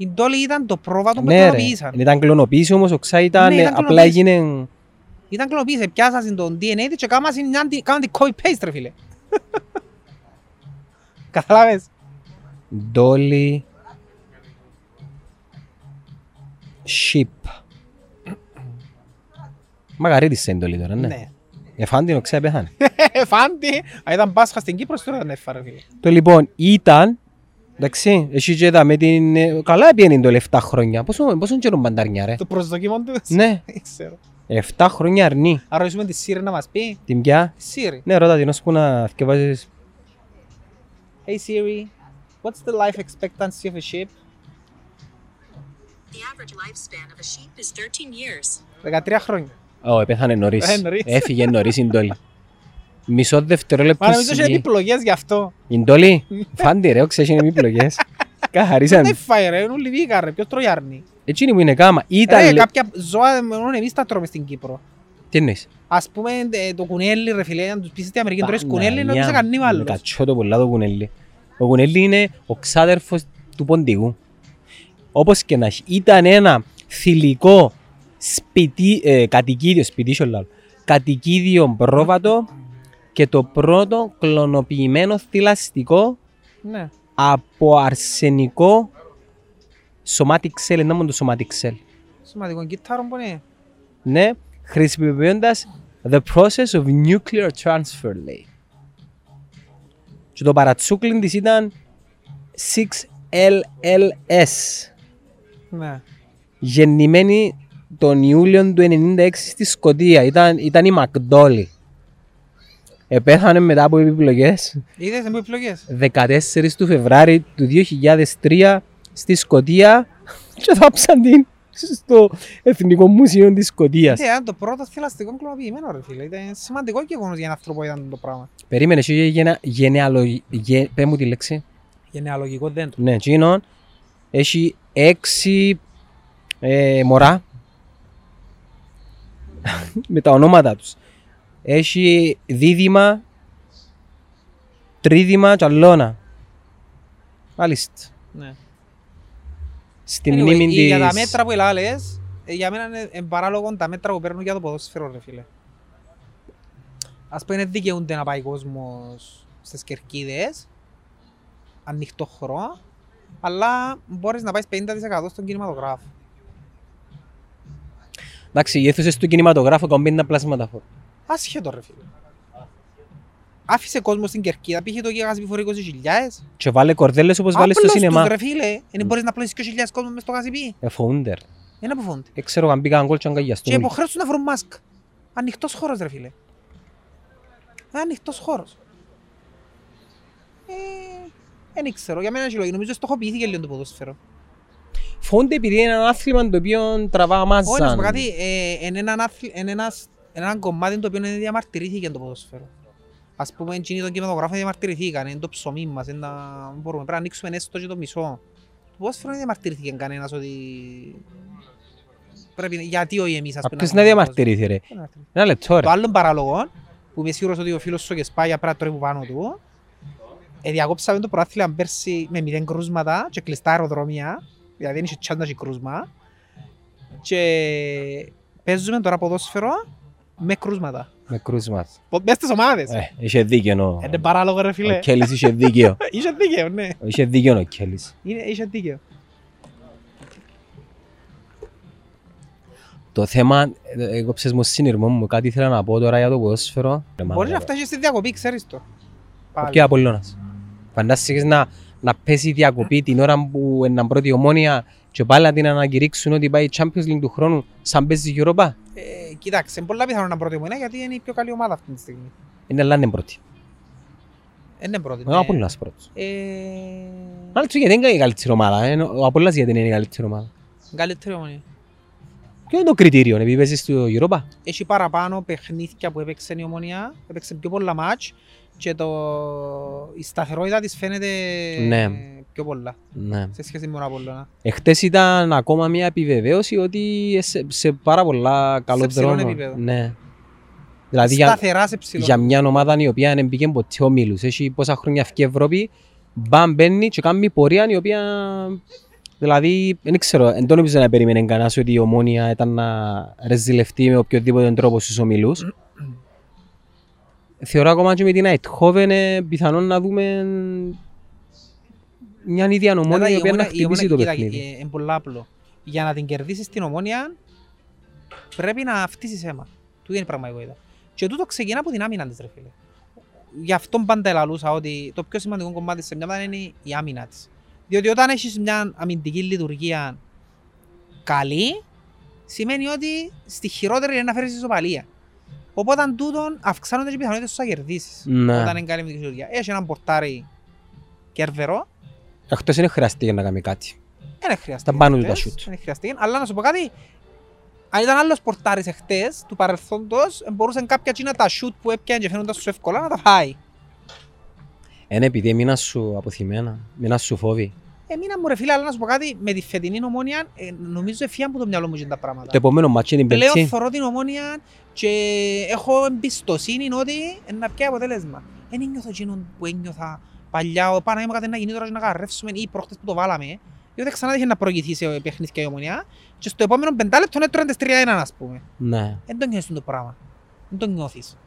Η τόλη ήταν το πρόβατο που Ναι ρε, κλωνοποιήσαν. ήταν κλωνοποίησης όμως οξά ήταν, Ναι, ε, ήταν απλά κλωνοποίησης. έγινε... Ήταν κλωνοποίησης, πιάσαν τον DNA της και κάμαν την κάναν την copy-paste ρε φίλε. Καταλάβες. Dolly Ship. Μαγαρίτης είναι η Dolly τώρα, ναι. Ναι. Εφάν την οξά πέθανε. Φάντη, αν ήταν Πάσχα στην Κύπρο, τώρα δεν έφαρε φίλε. Το λοιπόν ήταν, εντάξει, εσύ και είδα με την... ε, Καλά πήγαινε η Dolly 7 χρόνια. Πόσο, πόσο καιρό μπανταρνιά ρε; Το προσδοκίμον του. Ναι, Δεν ξέρω. 7 χρόνια αρνή. Αν ρωτήσουμε τη Siri να μας πει; Την πια. Siri. Ναι, ρώτα την ώσπου να θυκευάζεις. Hey Siri, what's the life expectancy of a sheep? The average lifespan of a sheep is 13 years. 13 χρόνια. Ω, πέθανε νωρίς. Ε, νωρίς. Έφυγε νωρίς η Dolly. Μισό δευτερόλεπτο Μα νομίζω ότι είναι σιγή. επιλογές γι' αυτό. Η Dolly, φάντη ρε, όξε είναι επιλογές. Καθαρίσαν. Δεν φάει ρε, είναι όλοι βίγα ρε, ποιος τρώει άρνη. Εκείνη που είναι κάμα. Ρε, Ήταν... λε- κάποια ζώα μόνο εμείς τα τρώμε στην Κύπρο. Τι εννοείς; Ας πούμε ε, το κουνέλι ρε φίλε, αν τους πεις στην Αμερική τρώεις κουνέλι, Παναγία νομίζω μου, καννίβαλος. Κατσό το πολλά το κουνέλι. Ο κουνέλι είναι ο ξάδερφος του ποντικού. Όπως και να έχει. Ήταν ένα θηλυκό σπιτί, ε, κατοικίδιο, σπιτί σιωλάλ, κατοικίδιο πρόβατο και το πρώτο κλωνοποιημένο θηλαστικό Ναι. από αρσενικό somatic cell, είναι μόνο το somatic cell. Σημαντικό κιθάρο που είναι. Ναι, χρησιμοποιώντας the process of nuclear transfer, λέει. Και το παρατσούκλιν της ήταν 6LLS, Ναι. γεννημένη τον Ιούλιο του 96 στη Σκωτία. Ήταν, ήταν η Μακδόλη. Επέθανε μετά από επιλογές Είδες με επιλογές. 14 του Φεβράρι του 2003 στη Σκωτία και θάψαν την στο Εθνικό Μουσείο της Σκωτίας. Ήταν το πρώτο θηλαστικό κλωνοποιημένο ρε φίλε. Ήταν σημαντικό γεγονός για έναν άνθρωπο ήταν το πράγμα. Περίμενε, εσύ γενε, γενεαλογι... Γε, πέ μου τη λέξη. Γενεαλογικό δέντρο. Ναι, εκείνον έχει έξι ε, μωρά με τα ονόματα τους. Έχει δίδυμα, τρίδυμα και αλώνα. Μάλιστα. Ναι. Στην Anyway, μνήμη η- της... Για τα μέτρα που ελάλες, ε, για μένα είναι ε, παράλογο τα μέτρα που παίρνουν για το ποδόσφαιρο ρε φίλε. Ας πούμε δεν δικαιούνται να πάει κόσμος στις κερκίδες, ανοιχτό χώρο, αλλά μπορείς να πάει 50% στον κινηματογράφο. Εντάξει, οι αίθουσες του κινηματογράφου κομπίνουν πλάσματα φόρ. Ασχέτο ρε φίλε. Άφησε κόσμο στην κερκίδα, πήγε το γίγας επιφορεί 20.000. Και βάλε κορδέλες όπως βάλες στο Απλώς τους, σινεμά. ρε φίλε, δεν μπορείς να πλώσεις 20.000 κόσμο μες στο γασιπί. Εφοούντερ. Είναι αποφώνται. Δεν ξέρω αν πήγαν γκολ και αν Και καγιαστούν. υποχρέωσουν να βρουν μάσκα. Ανοιχτός χώρος ρε φίλε. Ε, Ανοιχτός χώρος. Ε, δεν ξέρω, για μένα έχει λόγια. Νομίζω στοχοποιήθηκε λίγο το ποδόσφαιρο. Φοβούνται επειδή είναι ένα άθλημα το οποίο τραβά Όχι, να σου πω μάζαν. κάτι, ε, είναι έναν άθλη- είναι ένας- είναι έναν κομμάτι το οποίο είναι διαμαρτυρήθηκε το ποδόσφαιρο. Ας πούμε, εκείνοι των κινηματογράφων διαμαρτυρηθήκαν, είναι το ψωμί μας, είναι να μπορούμε, πρέπει να ανοίξουμε έστω και το μισό. Το ποδόσφαιρο δεν διαμαρτυρήθηκε κανένας ότι Πρέπει, γιατί όχι εμείς ας πούμε. Ποιος να διαμαρτυρήσει ρε. κάνουμε. Ένα λεπτό ρε. Το άλλο παράλογο, που είμαι σίγουρος ότι ο φίλος σου και σπάει απλά τρώει που πάνω του, ε, διακόψαμε το πρωτάθλημα πέρσι με μηδέν κρούσματα και κλειστά αεροδρόμια, δηλαδή δεν είχε τσάντα και κρούσμα. Και παίζουμε τώρα ποδόσφαιρο με κρούσματα. Με κρούσμα. Πο- Μες στις ομάδες. Ε, είχε δίκαιο ο- Είναι παράλογο ρε ο φίλε. Κέλλης είχε δίκαιο. Είχε δίκαιο, ναι. Είχε δίκαιο ο Κέλλης. Είναι- Είχε δίκαιο. Το θέμα, ε, εγώ ψες μου συνειρμό μου, κάτι ήθελα να πω τώρα για το ποδόσφαιρο. Μπορείς να φτάσεις στη διακοπή, ξέρεις το. Πάλι. Και Απολλώνας. Φαντάστηκες να, να πέσει η διακοπή την ώρα που είναι πρώτη ομόνια και πάλι να την ανακηρύξουν ότι πάει η Champions League του χρόνου σαν παίζεις η Europa; Ε, Κοιτάξτε, είναι πολλά πιθανό να πρώτη ομονία γιατί είναι η πιο καλή ομάδα αυτή τη στιγμή. Είναι αλλά είναι πρώτη. Ε, Είναι πρώτη. Ο Απολλώνας πρώτος. Ε, Αλλά έτσι γιατί δεν είναι η καλύτερη ομάδα. ε, Ο Απολλώνας γιατί είναι η καλύτερη ομάδα. Καλύτερη ομονία. Ποιο είναι το κριτήριο, επειδή παίζεις στο Europa; Έχει παραπάνω παιχνίδια που έπαιξε η ομονία, έπαιξε πιο πολλά μάτς και το... η σταθερότητα της φαίνεται Ναι. Ε, πιο πολλά Ναι. σε σχέση με τον Απόλλωνα. Εχθές ήταν ακόμα μια επιβεβαίωση ότι σε, σε πάρα πολλά καλό ψηλό δρόμο. επίπεδο. Ναι. Δηλαδή για, Σταθερά σε ψηλό. για μια ομάδα η οποία δεν πήγε ποτέ ο Μίλους. Έχει πόσα χρόνια αυτή η Ευρώπη, μπαμ μπαίνει και κάνει πορεία η οποία... Δηλαδή, δεν ξέρω, δεν το νομίζω να περίμενε κανένας ότι η Ομόνια ήταν να ρεζιλευτεί με οποιοδήποτε τρόπο στους ομίλους. Θεωρώ ακόμα και με την Αιτχόβεν ε, πιθανόν να δούμε μια ίδια ομόνια Μετά η οποία να η χτυπήσει το κοίτα, παιχνίδι. ε, Είναι πολύ απλό. Για να την κερδίσεις την ομόνια πρέπει να φτύσεις αίμα. Του είναι η πραγματικότητα. Και τούτο ξεκινά από την άμυνα της ρε φίλε. Γι' αυτό πάντα ελαλούσα ότι το πιο σημαντικό κομμάτι σε μια ομάδα είναι η άμυνα της. Διότι όταν έχεις μια αμυντική λειτουργία καλή, σημαίνει ότι στη χειρότερη είναι να φέρεις ισοπαλία. Οπότε τούτον αυξάνονται και οι πιθανότητες σου να κερδίσεις. Ναι. Όταν είναι καλή αμυντική λειτουργία. Έχεις έναν πορτάρι κέρβερο, Εκτός είναι χρειαστεί να κάνει κάτι. δεν χρειάζεται. Τα πάνω του τα χτες, shoot. Δεν χρειάζεται. Αλλά να σου πω κάτι, αν ήταν άλλος πορτάρις εχθές του παρελθόντος, μπορούσαν κάποια τσίνα τα shoot που έπιανε και φαίνονταν σου εύκολα να τα φάει. Είναι επειδή μήνα σου αποθυμένα, μήνα σου φόβη. Εμείνα μου ρε φίλε, αλλά να σου πω κάτι, με τη φετινή ομόνια, ε, νομίζω εφιάν από το μυαλό μου και τα πράγματα. Το επόμενο μάτσο είναι την Πλέον Πέμπτη. θωρώ την ομόνια και έχω εμπιστοσύνη ότι να πιάει αποτέλεσμα. Δεν ένιωθω εκείνον που ένιωθα παλιά, ο πάνω μου κάτι να γίνει τώρα και να καρρεύσουμε ή προχτές που το βάλαμε. Διότι ξανά είχε να προηγηθεί σε παιχνίδια η ομονία και στο επόμενο πεντάλεπτο έτρωγαν τις 3-1 ας πούμε. Ναι. Δεν το νιώθεις το πράγμα. Δεν το νιώθεις.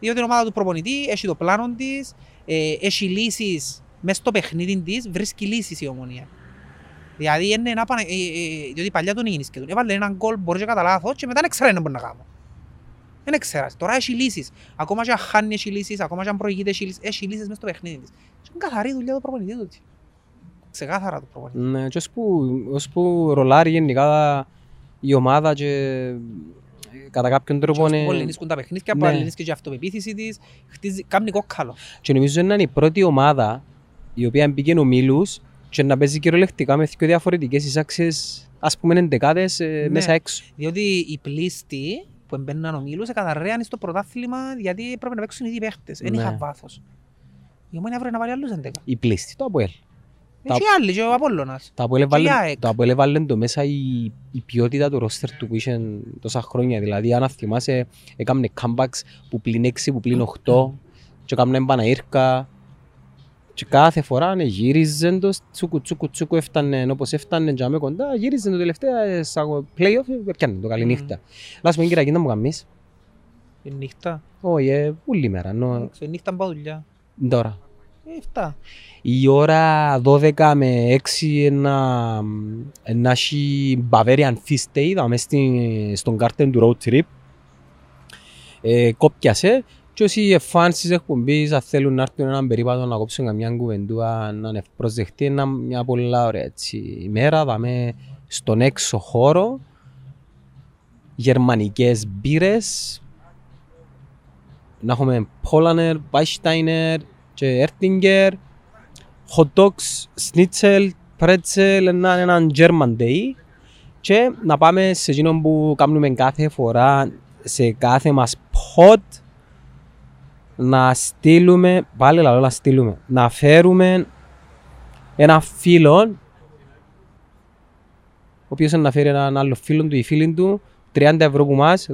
Διότι η ομάδα του προπονητή έχει το πλάνο της, ε, έχει λύσεις μέσα στο παιχνίδι της, βρίσκει λύσεις η ομονία. Δηλαδή είναι ένα πανε... ε, ε, διότι παλιά τον γίνεις και τον έβαλε έναν γκολ μπορείς και κατά λάθος και μετά δεν ξέρει να μπορεί να κάνω. Δεν ξέρω. Τώρα έχει λύσεις. Ακόμα και αν χάνει έχει λύσεις, ακόμα και αν προηγείται έχει λύσεις, έχει λύσεις μέσα στο παιχνίδι της. Και είναι καθαρή δουλειά του προπονητή του. Ξεκάθαρα του προπονητή. Ναι, και ώσπου, ώσπου ρολάρει γενικά η ομάδα και ε, κατά κάποιον τρόπο Και είναι... Πολύ λύσκουν τα παιχνίδια, Ναι. πολύ λύσκει και η αυτοπεποίθηση της, χτίζει, κάνει κόκκαλο. Και νομίζω να είναι η πρώτη ομάδα η οποία μπήκε ο Μίλους και να παίζει κυριολεκτικά με δύο διαφορετικές εισάξεις ας πούμε εντεκάδες ε, Ναι. μέσα έξω. Διότι οι πλήστοι που μπαίνουν ο Μίλους καταρρέαν στο πρωτάθλημα γιατί πρέπει να παίξουν οι ίδιοι παίχτες. Δεν Ναι. είχαν βάθος. Η Ομόνια αύριο να βάλει άλλους 11. Η πλήστη, το Αποέλ. Τα- Έχει άλλοι και ο Απόλλωνας. Το Αποέλ Και η έβαλε- ΑΕΚ. το Αποέλ έβαλε το μέσα η, η ποιότητα του ρόστερ του που είχε τόσα χρόνια. Δηλαδή, αν θυμάσαι, έκαμε comebacks που πλην 6, που πλην 8 και έκαμε επαναήρκα. Και κάθε φορά ναι, γύριζε το τσούκου τσούκου τσούκου έφτανε όπως έφτανε και άμε κοντά, γύριζε το τελευταίο ε, σαν play-off, έπιανε το καλή Μμμ. νύχτα. Λάς μου κύριε, να μου καμίς. Η νύχτα. Όχι, ε, όλη μέρα, ενώ Η νύχτα πάω δουλειά. τώρα. Ε, αυτά. Η ώρα 12 με 6 ένα, ένα έχει Bavarian Feast Day, είδαμε στην, στον κάρτεν του road trip. Ε, κόπιασε και όσοι φανς της εκπομπής αν θέλουν να έρθουν έναν περίπατο να κόψουν καμιά κουβεντούα να είναι ευπροσδεχτεί είναι μια πολλά ωραία έτσι, ημέρα. Δαμε στον έξω χώρο γερμανικές μπύρες. Να έχουμε Polaner, Weissteiner και Ertinger hot dogs, schnitzel, pretzel, ένα, έναν German day. Και να πάμε σε εκείνο που κάνουμε κάθε φορά σε κάθε μας pod να στείλουμε, πάλι λαλό να στείλουμε, να φέρουμε ένα φίλο ο οποίος να φέρει έναν άλλο φίλο του ή φίλη του 30 ευρώ που μας,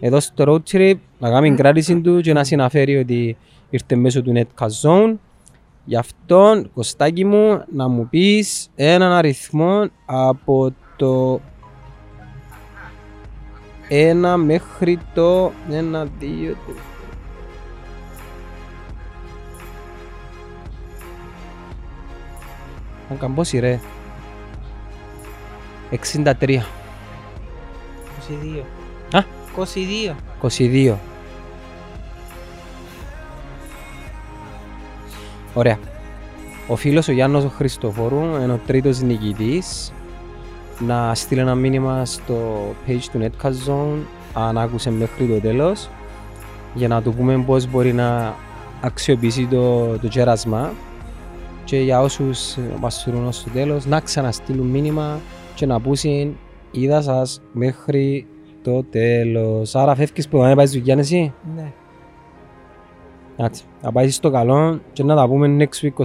εδώ στο road trip, να κάνει κράτηση του και να συναφέρει ότι ήρθε μέσω του Netcast Zone. Γι' αυτό, Κωστάκη μου, να μου πεις έναν αριθμό από το 1 μέχρι το 1, 2, 3, Τον καμπόση ρε. 63. 22. Α; 22. 22. Ωραία. Ο φίλος ο Γιάννος ο Χριστοφόρου είναι ο τρίτος νικητής. Να στείλει ένα μήνυμα στο page του Netcast Zone αν άκουσε μέχρι το τέλος για να του πούμε πώς μπορεί να αξιοποιήσει το, το και για όσους μας φυρούν ως το τέλος να ξαναστείλουν μήνυμα και να πούσουν είδα σας μέχρι το τέλος. Άρα φεύγεις που να πάεις δουλειά εσύ; Ναι. Εντάξει, να πάεις στο καλό και να τα πούμε next week